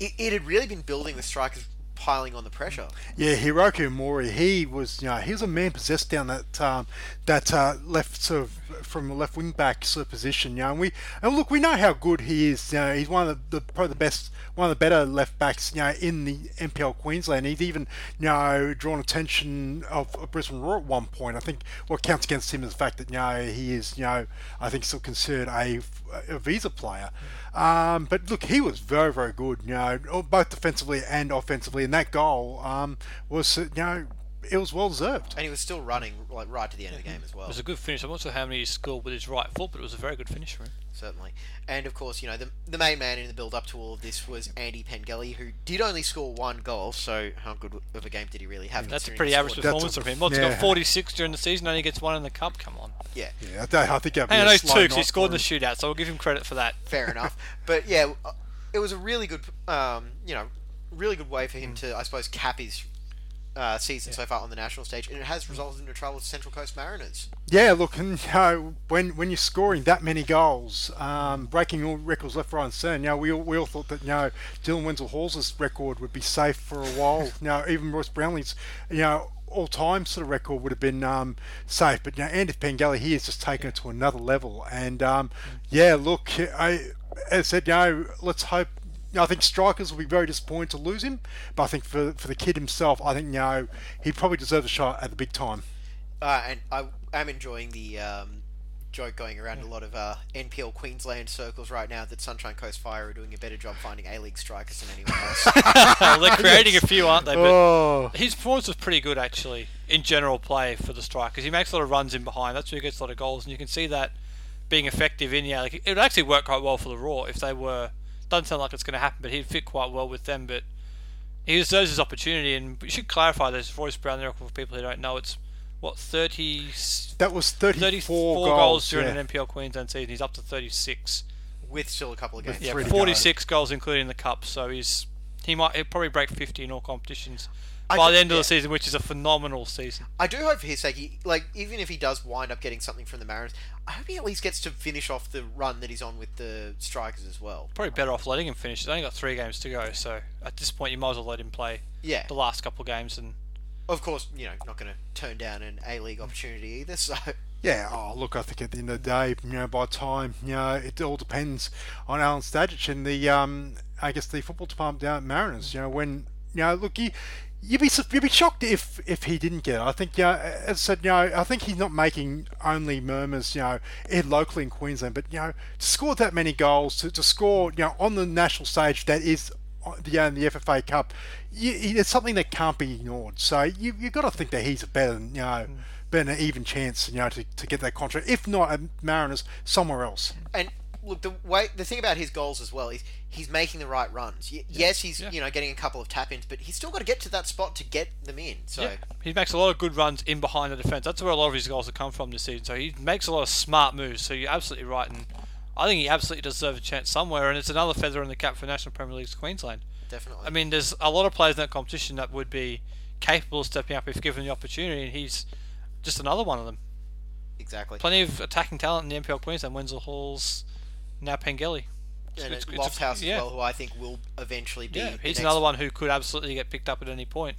[SPEAKER 1] it, it had really been building the strikers piling on the pressure.
[SPEAKER 4] Yeah, Hiroki Mori, he was, you know, he was a man possessed down that um, that uh, left sort of from a left wing back sort of position. You know, and we and look, we know how good he is. You know, he's one of the, the probably the best, one of the better left backs, you know, in the NPL Queensland. He's even, you know, drawn attention of, of Brisbane Roar at one point. I think what counts against him is the fact that you know he is, you know, I think still considered a, a visa player. Um, but look, he was very, very good. You know, both defensively and offensively, and that goal um, was, you know, it was well deserved.
[SPEAKER 1] And he was still running like right to the end of the game as well.
[SPEAKER 5] It was a good finish. I'm not sure how many he scored with his right foot, but it was a very good finish for him.
[SPEAKER 1] certainly. And of course, you know, the, the main man in the build up to all of this was Andy Pengelly, who did only score one goal. So how good of a game did he really have?
[SPEAKER 5] That's a pretty average
[SPEAKER 1] scored-
[SPEAKER 5] performance
[SPEAKER 4] a-
[SPEAKER 5] from him. What's
[SPEAKER 4] yeah.
[SPEAKER 5] got 46 during the season, only gets one in the cup. Come on.
[SPEAKER 1] Yeah,
[SPEAKER 4] Yeah, I, don't- I think that'd be
[SPEAKER 5] Hang those two because he scored in the shootout, so I'll give him credit for that.
[SPEAKER 1] fair enough. But yeah, uh, it was a really good, um, you know, really good way for him to, I suppose, cap his uh, season so far on the national stage, and it has resulted in a trouble with Central Coast Mariners.
[SPEAKER 4] Yeah, look, and you know, when when you're scoring that many goals, um, breaking all records left, right, and centre. You know, we all, we all thought that you know Dylan Wenzel Hall's record would be safe for a while. you know, even Royce Brownlie's, you know. All-time sort of record would have been um, safe, but you know, Andy Pengelly he has just taken it to another level. And um, yeah, look, I, as I said, you know, let's hope you know, I think strikers will be very disappointed to lose him, but I think for for the kid himself, I think you know he probably deserves a shot at the big time.
[SPEAKER 1] Uh, and I am enjoying the um, joke going around a lot of uh, NPL Queensland circles right now that Sunshine Coast Fire are doing a better job finding A-League strikers than anyone else.
[SPEAKER 5] Well, they're creating a few, aren't they? But
[SPEAKER 4] Oh,
[SPEAKER 5] his performance was pretty good actually in general play for the strikers. He makes a lot of runs in behind. That's where he gets a lot of goals, and you can see that being effective in yeah. Like, it would actually work quite well for the Roar if they were. Doesn't sound like it's going to happen, but he'd fit quite well with them. But he deserves his opportunity, and we should clarify this. Royce Brown, there for people who don't know, it's what 30,
[SPEAKER 4] that was 34,
[SPEAKER 5] 34
[SPEAKER 4] goals,
[SPEAKER 5] goals during
[SPEAKER 4] yeah.
[SPEAKER 5] an NPL Queensland season. He's up to 36.
[SPEAKER 1] with still a couple of games.
[SPEAKER 5] Yeah,
[SPEAKER 4] Three to
[SPEAKER 5] 46 goals including the cup. So he's he might he'll probably break 50 in all competitions
[SPEAKER 1] I
[SPEAKER 5] by
[SPEAKER 1] do-
[SPEAKER 5] the end of
[SPEAKER 1] yeah.
[SPEAKER 5] the season, which is a phenomenal season.
[SPEAKER 1] I do hope for his sake, he, like even if he does wind up getting something from the Mariners, I hope he at least gets to finish off the run that he's on with the Strikers as well.
[SPEAKER 5] Probably better off letting him finish. He's only got three games to go, so at this point you might as well let him play
[SPEAKER 1] Yeah,
[SPEAKER 5] the last couple of games and
[SPEAKER 1] of course, you know, not going to turn down an A League opportunity either. So
[SPEAKER 4] Yeah, oh, look, I think at the end of the day, you know, by time, you know, it all depends on Alan Stajcic and the, um, I guess, the football department down at Mariners. You know, when, you know, look, you, you'd be you'd be shocked if if he didn't get it. I think, you know, as I said, you know, I think he's not making only murmurs, you know, locally in Queensland, but you know, to score that many goals, to, to score, you know, on the national stage that is uh, the uh, the FFA Cup, you, it's something that can't be ignored. So you you've got to think that he's a better, you know, better an even chance, you know, to, to get that contract. If not at Mariners, somewhere else.
[SPEAKER 1] and look, the way the thing about his goals as well is he's making the right runs. Y- Yes, he's
[SPEAKER 5] Yeah.
[SPEAKER 1] you know getting a couple of tap ins, but he's still got to get to that spot to get them in. So
[SPEAKER 5] yeah, he makes a lot of good runs in behind the defence. That's where a lot of his goals have come from this season. So he makes a lot of smart moves. So you're absolutely right, and I think he absolutely deserves a chance somewhere. And it's another feather in the cap for National Premier League's Queensland.
[SPEAKER 1] definitely.
[SPEAKER 5] I mean, there's a lot of players in that competition that would be capable of stepping up if given the opportunity, and he's just another one of them.
[SPEAKER 1] exactly.
[SPEAKER 5] Plenty of attacking talent in the NPL Queensland. Wenzel Halls, now Pengelly.
[SPEAKER 1] And
[SPEAKER 5] it's-
[SPEAKER 1] it's,
[SPEAKER 5] it's a-
[SPEAKER 1] Lofthouse as well, who I think will eventually be.
[SPEAKER 5] Yeah, he's another one who could absolutely get picked up at any point.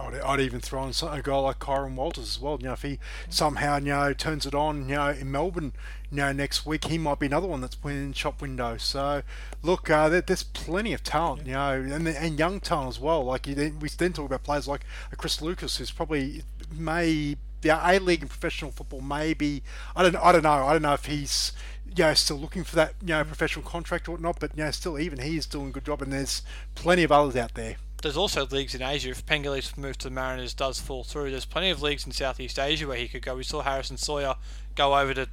[SPEAKER 4] I'd, I'd even throw in some- a guy like Kyron Walters as well. You know, if he somehow you know turns it on, you know, in Melbourne, you know, next week he might be another one that's put in shop window. So, look, uh, there, there's plenty of talent, you know, and and young talent as well. Like you, then- we then talk about players like Chris Lucas, who's probably may the A League and professional football. Maybe I don't I don't know. I don't know if he's you know still looking for that you know professional contract or whatnot. But you know, still even he's doing a good job, and there's plenty of others out there.
[SPEAKER 5] There's also leagues in Asia. If Pengelly's move to the Mariners does fall through, there's plenty of leagues in Southeast Asia where he could go. We saw Harrison Sawyer go over to,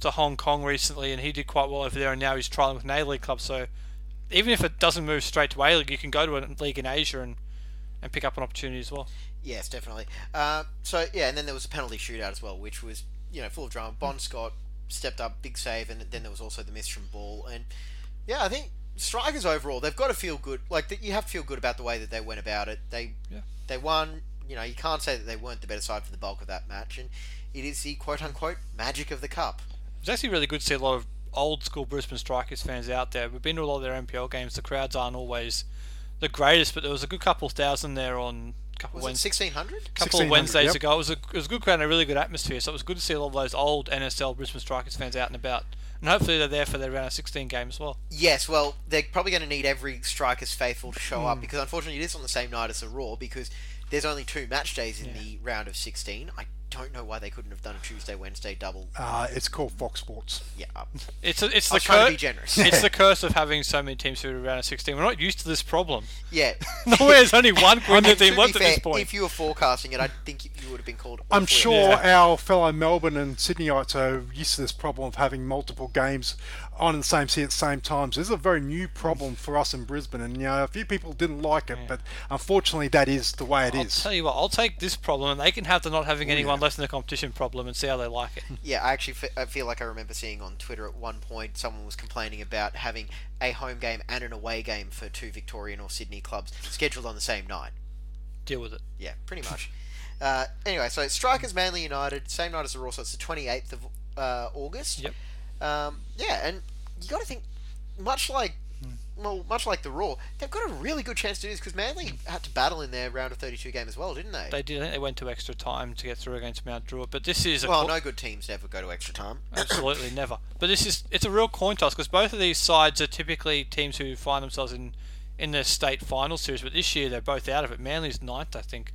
[SPEAKER 5] to Hong Kong recently, and he did quite well over there. And now he's trialing with an A League club. So even if it doesn't move straight to A League, you can go to a league in Asia and, and pick up an opportunity as well.
[SPEAKER 1] Yes, definitely. Uh, so yeah, and then there was a penalty shootout as well, which was you know full of drama. Bon Scott stepped up, big save, and then there was also the miss from Ball. And yeah, I think strikers overall they've got to feel good. Like that, you have to feel good about the way that they went about it. They
[SPEAKER 5] Yeah.
[SPEAKER 1] they won. You know, you can't say that they weren't the better side for the bulk of that match, and it is the quote unquote magic of the cup.
[SPEAKER 5] It's actually really good to see a lot of old school Brisbane Strikers fans out there. We've been to a lot of their NPL games. The crowds aren't always the greatest, but there was a good couple thousand there on couple
[SPEAKER 1] Was
[SPEAKER 5] of
[SPEAKER 1] it sixteen hundred?
[SPEAKER 5] couple of
[SPEAKER 4] 1600,
[SPEAKER 5] Wednesdays
[SPEAKER 4] yep.
[SPEAKER 5] ago. It was, a, it was a good crowd and a really good atmosphere. So it was good to see a lot of those old NSL Brisbane Strikers fans out and about. And hopefully they're there for their round of 16 game as well.
[SPEAKER 1] Yes, well, they're probably going to need every Strikers faithful to show
[SPEAKER 5] Hmm.
[SPEAKER 1] up because unfortunately it is on the same night as the Roar because there's only two match days in the round of 16. I don't know why they couldn't have done a Tuesday, Wednesday double.
[SPEAKER 4] Uh, it's called Fox Sports.
[SPEAKER 1] Yeah,
[SPEAKER 5] It's a, it's
[SPEAKER 1] I
[SPEAKER 5] the
[SPEAKER 1] was trying to
[SPEAKER 5] cur-
[SPEAKER 1] be generous.
[SPEAKER 5] it's the curse of having so many teams through the round of 16. We're not used to this problem.
[SPEAKER 1] yeah.
[SPEAKER 5] no, There's only one Queensland
[SPEAKER 1] And to
[SPEAKER 5] team
[SPEAKER 1] be
[SPEAKER 5] left at this point.
[SPEAKER 1] if you were forecasting it, I think you you would have been called.
[SPEAKER 4] I'm sure
[SPEAKER 1] upset.
[SPEAKER 4] our fellow Melbourne and Sydneyites are used to this problem of having multiple games on the same seat at the same times. This is a very new problem for us in Brisbane, and you know, a few people didn't like it, but unfortunately, that is the way it
[SPEAKER 5] I'll
[SPEAKER 4] is.
[SPEAKER 5] tell you what, I'll take this problem and they can have the not having anyone left in the competition problem and see how they like it.
[SPEAKER 1] Yeah, I actually fe- I feel like I remember seeing on Twitter at one point someone was complaining about having a home game and an away game for two Victorian or Sydney clubs scheduled on the same night.
[SPEAKER 5] Deal with it.
[SPEAKER 1] Yeah, pretty much. uh, anyway, so Strikers Manly United, same night as the Roar, so it's the 28th of uh, August.
[SPEAKER 5] Yep.
[SPEAKER 1] Um, yeah, and you got to think, much like, well, much like the Roar, they've got a really good chance to do this because Manly had to battle in their round of 32 game as well, didn't they?
[SPEAKER 5] They did. I think they went to extra time to get through against Mount Druitt, but this is a
[SPEAKER 1] well,
[SPEAKER 5] co-
[SPEAKER 1] no good teams never go to extra time.
[SPEAKER 5] absolutely never. But this is it's a real coin toss because both of these sides are typically teams who find themselves in in the state final series. But this year they're both out of it. Manly's ninth, I think,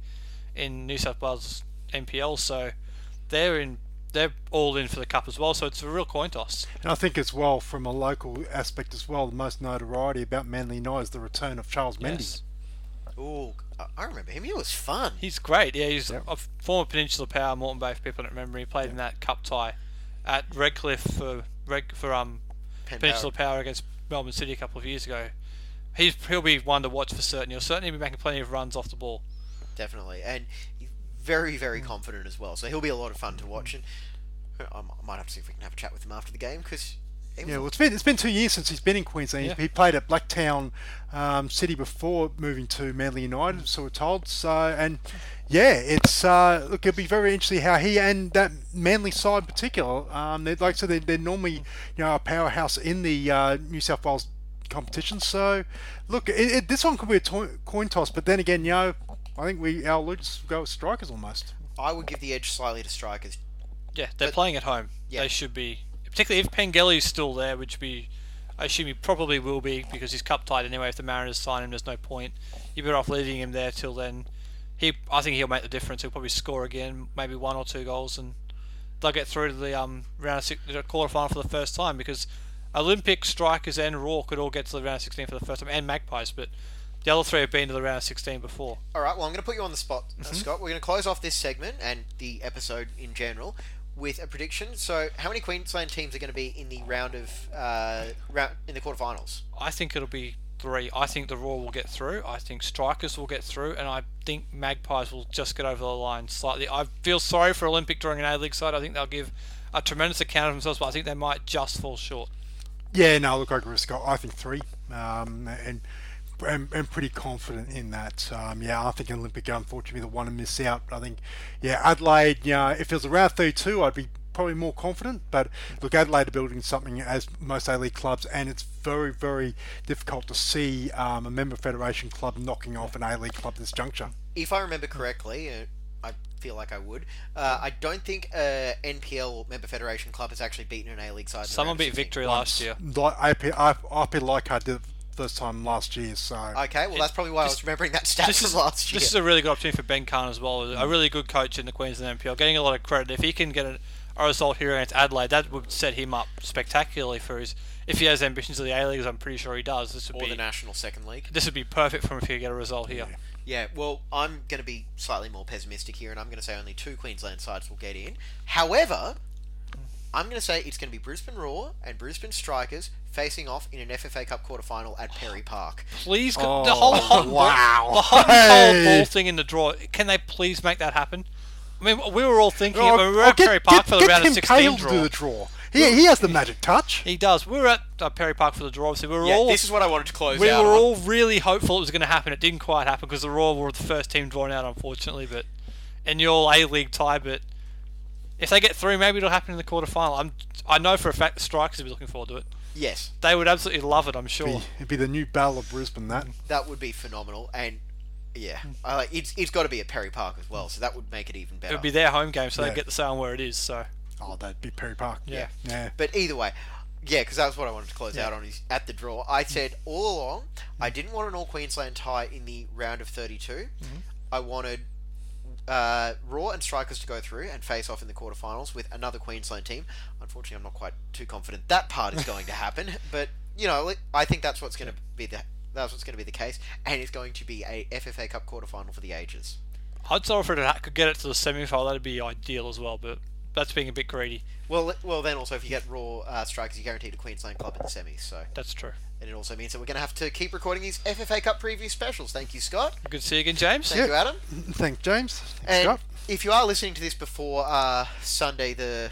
[SPEAKER 5] in New South Wales NPL, so they're in. They're all in for the cup as well, so it's a real coin toss.
[SPEAKER 4] And I think as well, from a local aspect as well, the most notoriety about Manly United is the return of Charles Mendy.
[SPEAKER 5] Yes.
[SPEAKER 1] Ooh, I- I remember him. He was fun.
[SPEAKER 5] He's great. Yeah, he's
[SPEAKER 4] Yep.
[SPEAKER 5] a former Peninsula Power Moreton Bay. If people don't remember, he played in that cup tie at Redcliffe for Red, for um
[SPEAKER 1] Penn
[SPEAKER 5] Peninsula
[SPEAKER 1] Power.
[SPEAKER 5] Power against Melbourne City a couple of years ago. He's he'll be one to watch for certain. He'll certainly be making plenty of runs off the ball.
[SPEAKER 1] definitely, and he's very, very confident as well. So he'll be a lot of fun to watch, and I m- I might have to see if we can have a chat with him after the game because It
[SPEAKER 4] Yeah,
[SPEAKER 1] was-
[SPEAKER 4] well, it's been it's been two years since he's been in Queensland.
[SPEAKER 5] Yeah.
[SPEAKER 4] He played at Blacktown um, City before moving to Manly United, so we're told. So and yeah, it's uh, look, it'll be very interesting how he and that Manly side in particular. Um, they like I said, they're, they're normally you know a powerhouse in the uh, New South Wales competition. So look, it, it, this one could be a to- coin toss, but then again, you know, I think we our Luke's go with strikers almost.
[SPEAKER 1] I would give the edge slightly to strikers.
[SPEAKER 5] Yeah, they're
[SPEAKER 1] But-
[SPEAKER 5] playing at home.
[SPEAKER 1] Yeah.
[SPEAKER 5] They should be, particularly if Pengelly's still there, which be, I assume he probably will be because he's cup tied anyway. If the Mariners sign him, there's no point. You're better off leaving him there till then. He, I think he'll make the difference. He'll probably score again, maybe one or two goals, and they'll get through to the um round of six, the quarterfinal for the first time because Olympic strikers and Roar could all get to the round of 16 for the first time, and Magpies, but the other three have been to the round of 16 before.
[SPEAKER 1] All right, well, I'm going to put you on the spot, uh,
[SPEAKER 5] Mm-hmm.
[SPEAKER 1] Scott. We're going to close off this segment and the episode in general with a prediction. So, how many Queensland teams are going to be in the round of uh, round in the quarterfinals?
[SPEAKER 5] I think it'll be three. I think the Roar will get through. I think Strikers will get through, and I think Magpies will just get over the line slightly. I feel sorry for Olympic during an A League side. I think they'll give a tremendous account of themselves, but I think they might just fall short.
[SPEAKER 4] Yeah, no, look, I agree with Scott. I think three, um, and and, and pretty confident in that. Um, yeah, I think Olympic are unfortunately the one to miss out. I think, yeah, Adelaide. You know, if it was around 32, I'd be probably more confident. But look, Adelaide are building something as most A League clubs, and it's very, very difficult to see um, a member federation club knocking off an A League club at this juncture.
[SPEAKER 1] If I remember correctly, uh, I feel like I would. Uh, I don't think a NPL member federation club has actually beaten an A League side. in
[SPEAKER 5] Someone beat
[SPEAKER 1] 16.
[SPEAKER 5] Victory last year.
[SPEAKER 4] Like APIA, APIA Leichhardt did it first time last year, so
[SPEAKER 1] Okay, well, that's probably why I was remembering that stat
[SPEAKER 5] This
[SPEAKER 1] from
[SPEAKER 5] is,
[SPEAKER 1] last year.
[SPEAKER 5] this is a really good opportunity for Ben Cahn as well. A really good coach in the Queensland NPL, getting a lot of credit. If he can get a, a result here against Adelaide, that would set him up spectacularly for his. If he has ambitions of the A League, as I'm pretty sure he does, this would
[SPEAKER 1] or
[SPEAKER 5] be
[SPEAKER 1] the National Second League.
[SPEAKER 5] this would be perfect for him if he could get a result here.
[SPEAKER 1] Yeah, well, I'm going to be slightly more pessimistic here, and I'm going to say only two Queensland sides will get in. However, I'm going to say it's going to be Brisbane Roar and Brisbane Strikers facing off in an FFA Cup quarter-final at Perry Park.
[SPEAKER 5] Please, the
[SPEAKER 4] Oh,
[SPEAKER 5] whole hot
[SPEAKER 4] wow.
[SPEAKER 5] the hot
[SPEAKER 4] Hey.
[SPEAKER 5] cold ball thing in the draw. Can they please make that happen? I mean, we were all thinking
[SPEAKER 4] Oh,
[SPEAKER 5] we were
[SPEAKER 4] oh,
[SPEAKER 5] at Perry Park for the
[SPEAKER 4] get
[SPEAKER 5] round
[SPEAKER 4] Tim
[SPEAKER 5] of 16
[SPEAKER 4] Cahill to
[SPEAKER 5] draw.
[SPEAKER 4] the draw. He, he has the magic touch.
[SPEAKER 5] He does. We were at uh, Perry Park for the draw. Obviously, we were
[SPEAKER 6] Yeah,
[SPEAKER 5] all
[SPEAKER 6] this is what I wanted to close
[SPEAKER 5] we
[SPEAKER 6] out
[SPEAKER 5] were
[SPEAKER 6] on.
[SPEAKER 5] all really hopeful it was going to happen. It didn't quite happen because the Roar were the first team drawn out, unfortunately. But and you're all A League tie, but if they get through, maybe it'll happen in the quarterfinal. I'm I know for a fact the Strikers will be looking forward to it.
[SPEAKER 1] Yes,
[SPEAKER 5] They would absolutely love it. I'm sure.
[SPEAKER 4] Be, it'd be the new Battle of Brisbane. That
[SPEAKER 1] that would be phenomenal, and yeah, hmm. I like it's it's got to be at Perry Park as well, so that would make it even better.
[SPEAKER 5] It
[SPEAKER 1] better.
[SPEAKER 5] would be their home game, so
[SPEAKER 4] Yeah.
[SPEAKER 5] they get the say on where it is. So
[SPEAKER 4] oh, that'd be Perry Park.
[SPEAKER 5] Yeah.
[SPEAKER 4] yeah.
[SPEAKER 1] But either way, yeah, because that's what I wanted to close out on is at the draw. I hmm. said all along I hmm. didn't want an all Queensland tie in the round of 32. Mm-hmm. I wanted uh, Roar and Strikers to go through and face off in the quarterfinals with another Queensland team. Unfortunately, I'm not quite too confident that part is going to happen, but you know, I think that's what's going to be the that's what's going to be the case, and it's going to be a FFA Cup quarterfinal for the ages.
[SPEAKER 5] I'd say if it could get it to the semi-final, that'd be ideal as well. But that's being a bit greedy.
[SPEAKER 1] Well, well, then also if you get Roar uh, Strikers, you're guaranteed a Queensland club in the semis. So,
[SPEAKER 5] That's true.
[SPEAKER 1] And it also means that we're going to have to keep recording these FFA Cup preview specials. Thank you, Scott.
[SPEAKER 5] Good to see you again, James.
[SPEAKER 1] Thank you, Adam.
[SPEAKER 4] Thanks, James. Thanks,
[SPEAKER 1] And
[SPEAKER 4] Scott.
[SPEAKER 1] if you are listening to this before uh, Sunday the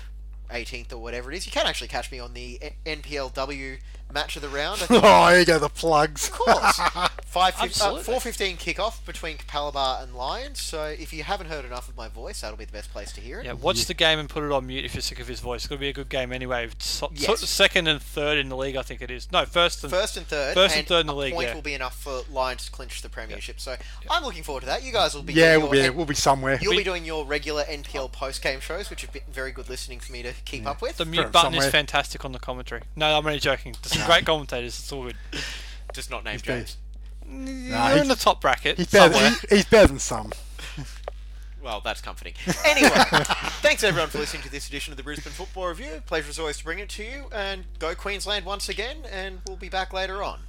[SPEAKER 1] 18th or whatever it is, you can actually catch me on the NPLW match of the round. I think,
[SPEAKER 4] Oh, here you go the plugs.
[SPEAKER 1] of course. Five fif- uh,
[SPEAKER 5] Absolutely.
[SPEAKER 1] four fifteen kickoff between Capalaba and Lions. So if you haven't heard enough of my voice, that'll be the best place to hear it.
[SPEAKER 5] Yeah, watch the game and put it on mute if you're sick of his voice. It's going to be a good game anyway. So, so-
[SPEAKER 1] Yes.
[SPEAKER 5] second and third in the league, I think it is. No, first and
[SPEAKER 1] First and third.
[SPEAKER 5] First and third in the
[SPEAKER 1] a
[SPEAKER 5] league,
[SPEAKER 1] Point
[SPEAKER 5] yeah.
[SPEAKER 1] will be enough for Lions to clinch the premiership. So I'm looking forward to that. You guys will be.
[SPEAKER 4] Yeah,
[SPEAKER 1] doing
[SPEAKER 4] we'll be
[SPEAKER 1] your-
[SPEAKER 4] we'll be somewhere.
[SPEAKER 1] You'll
[SPEAKER 5] We-
[SPEAKER 1] be doing your regular NPL post game shows, which have been very good listening for me to keep up with.
[SPEAKER 5] the mute
[SPEAKER 4] From
[SPEAKER 5] button is fantastic on the commentary. No, I'm only joking. Some great commentators. It's all good.
[SPEAKER 6] Just not named James.
[SPEAKER 4] Nah,
[SPEAKER 5] You're in the top bracket
[SPEAKER 4] he's, better,
[SPEAKER 5] somewhere.
[SPEAKER 4] he- he's better than some.
[SPEAKER 6] Well, that's comforting.
[SPEAKER 1] Anyway, thanks everyone for listening to this edition of the Brisbane Football Review. Pleasure as always to bring it to you, and go Queensland once again. And we'll be back later on.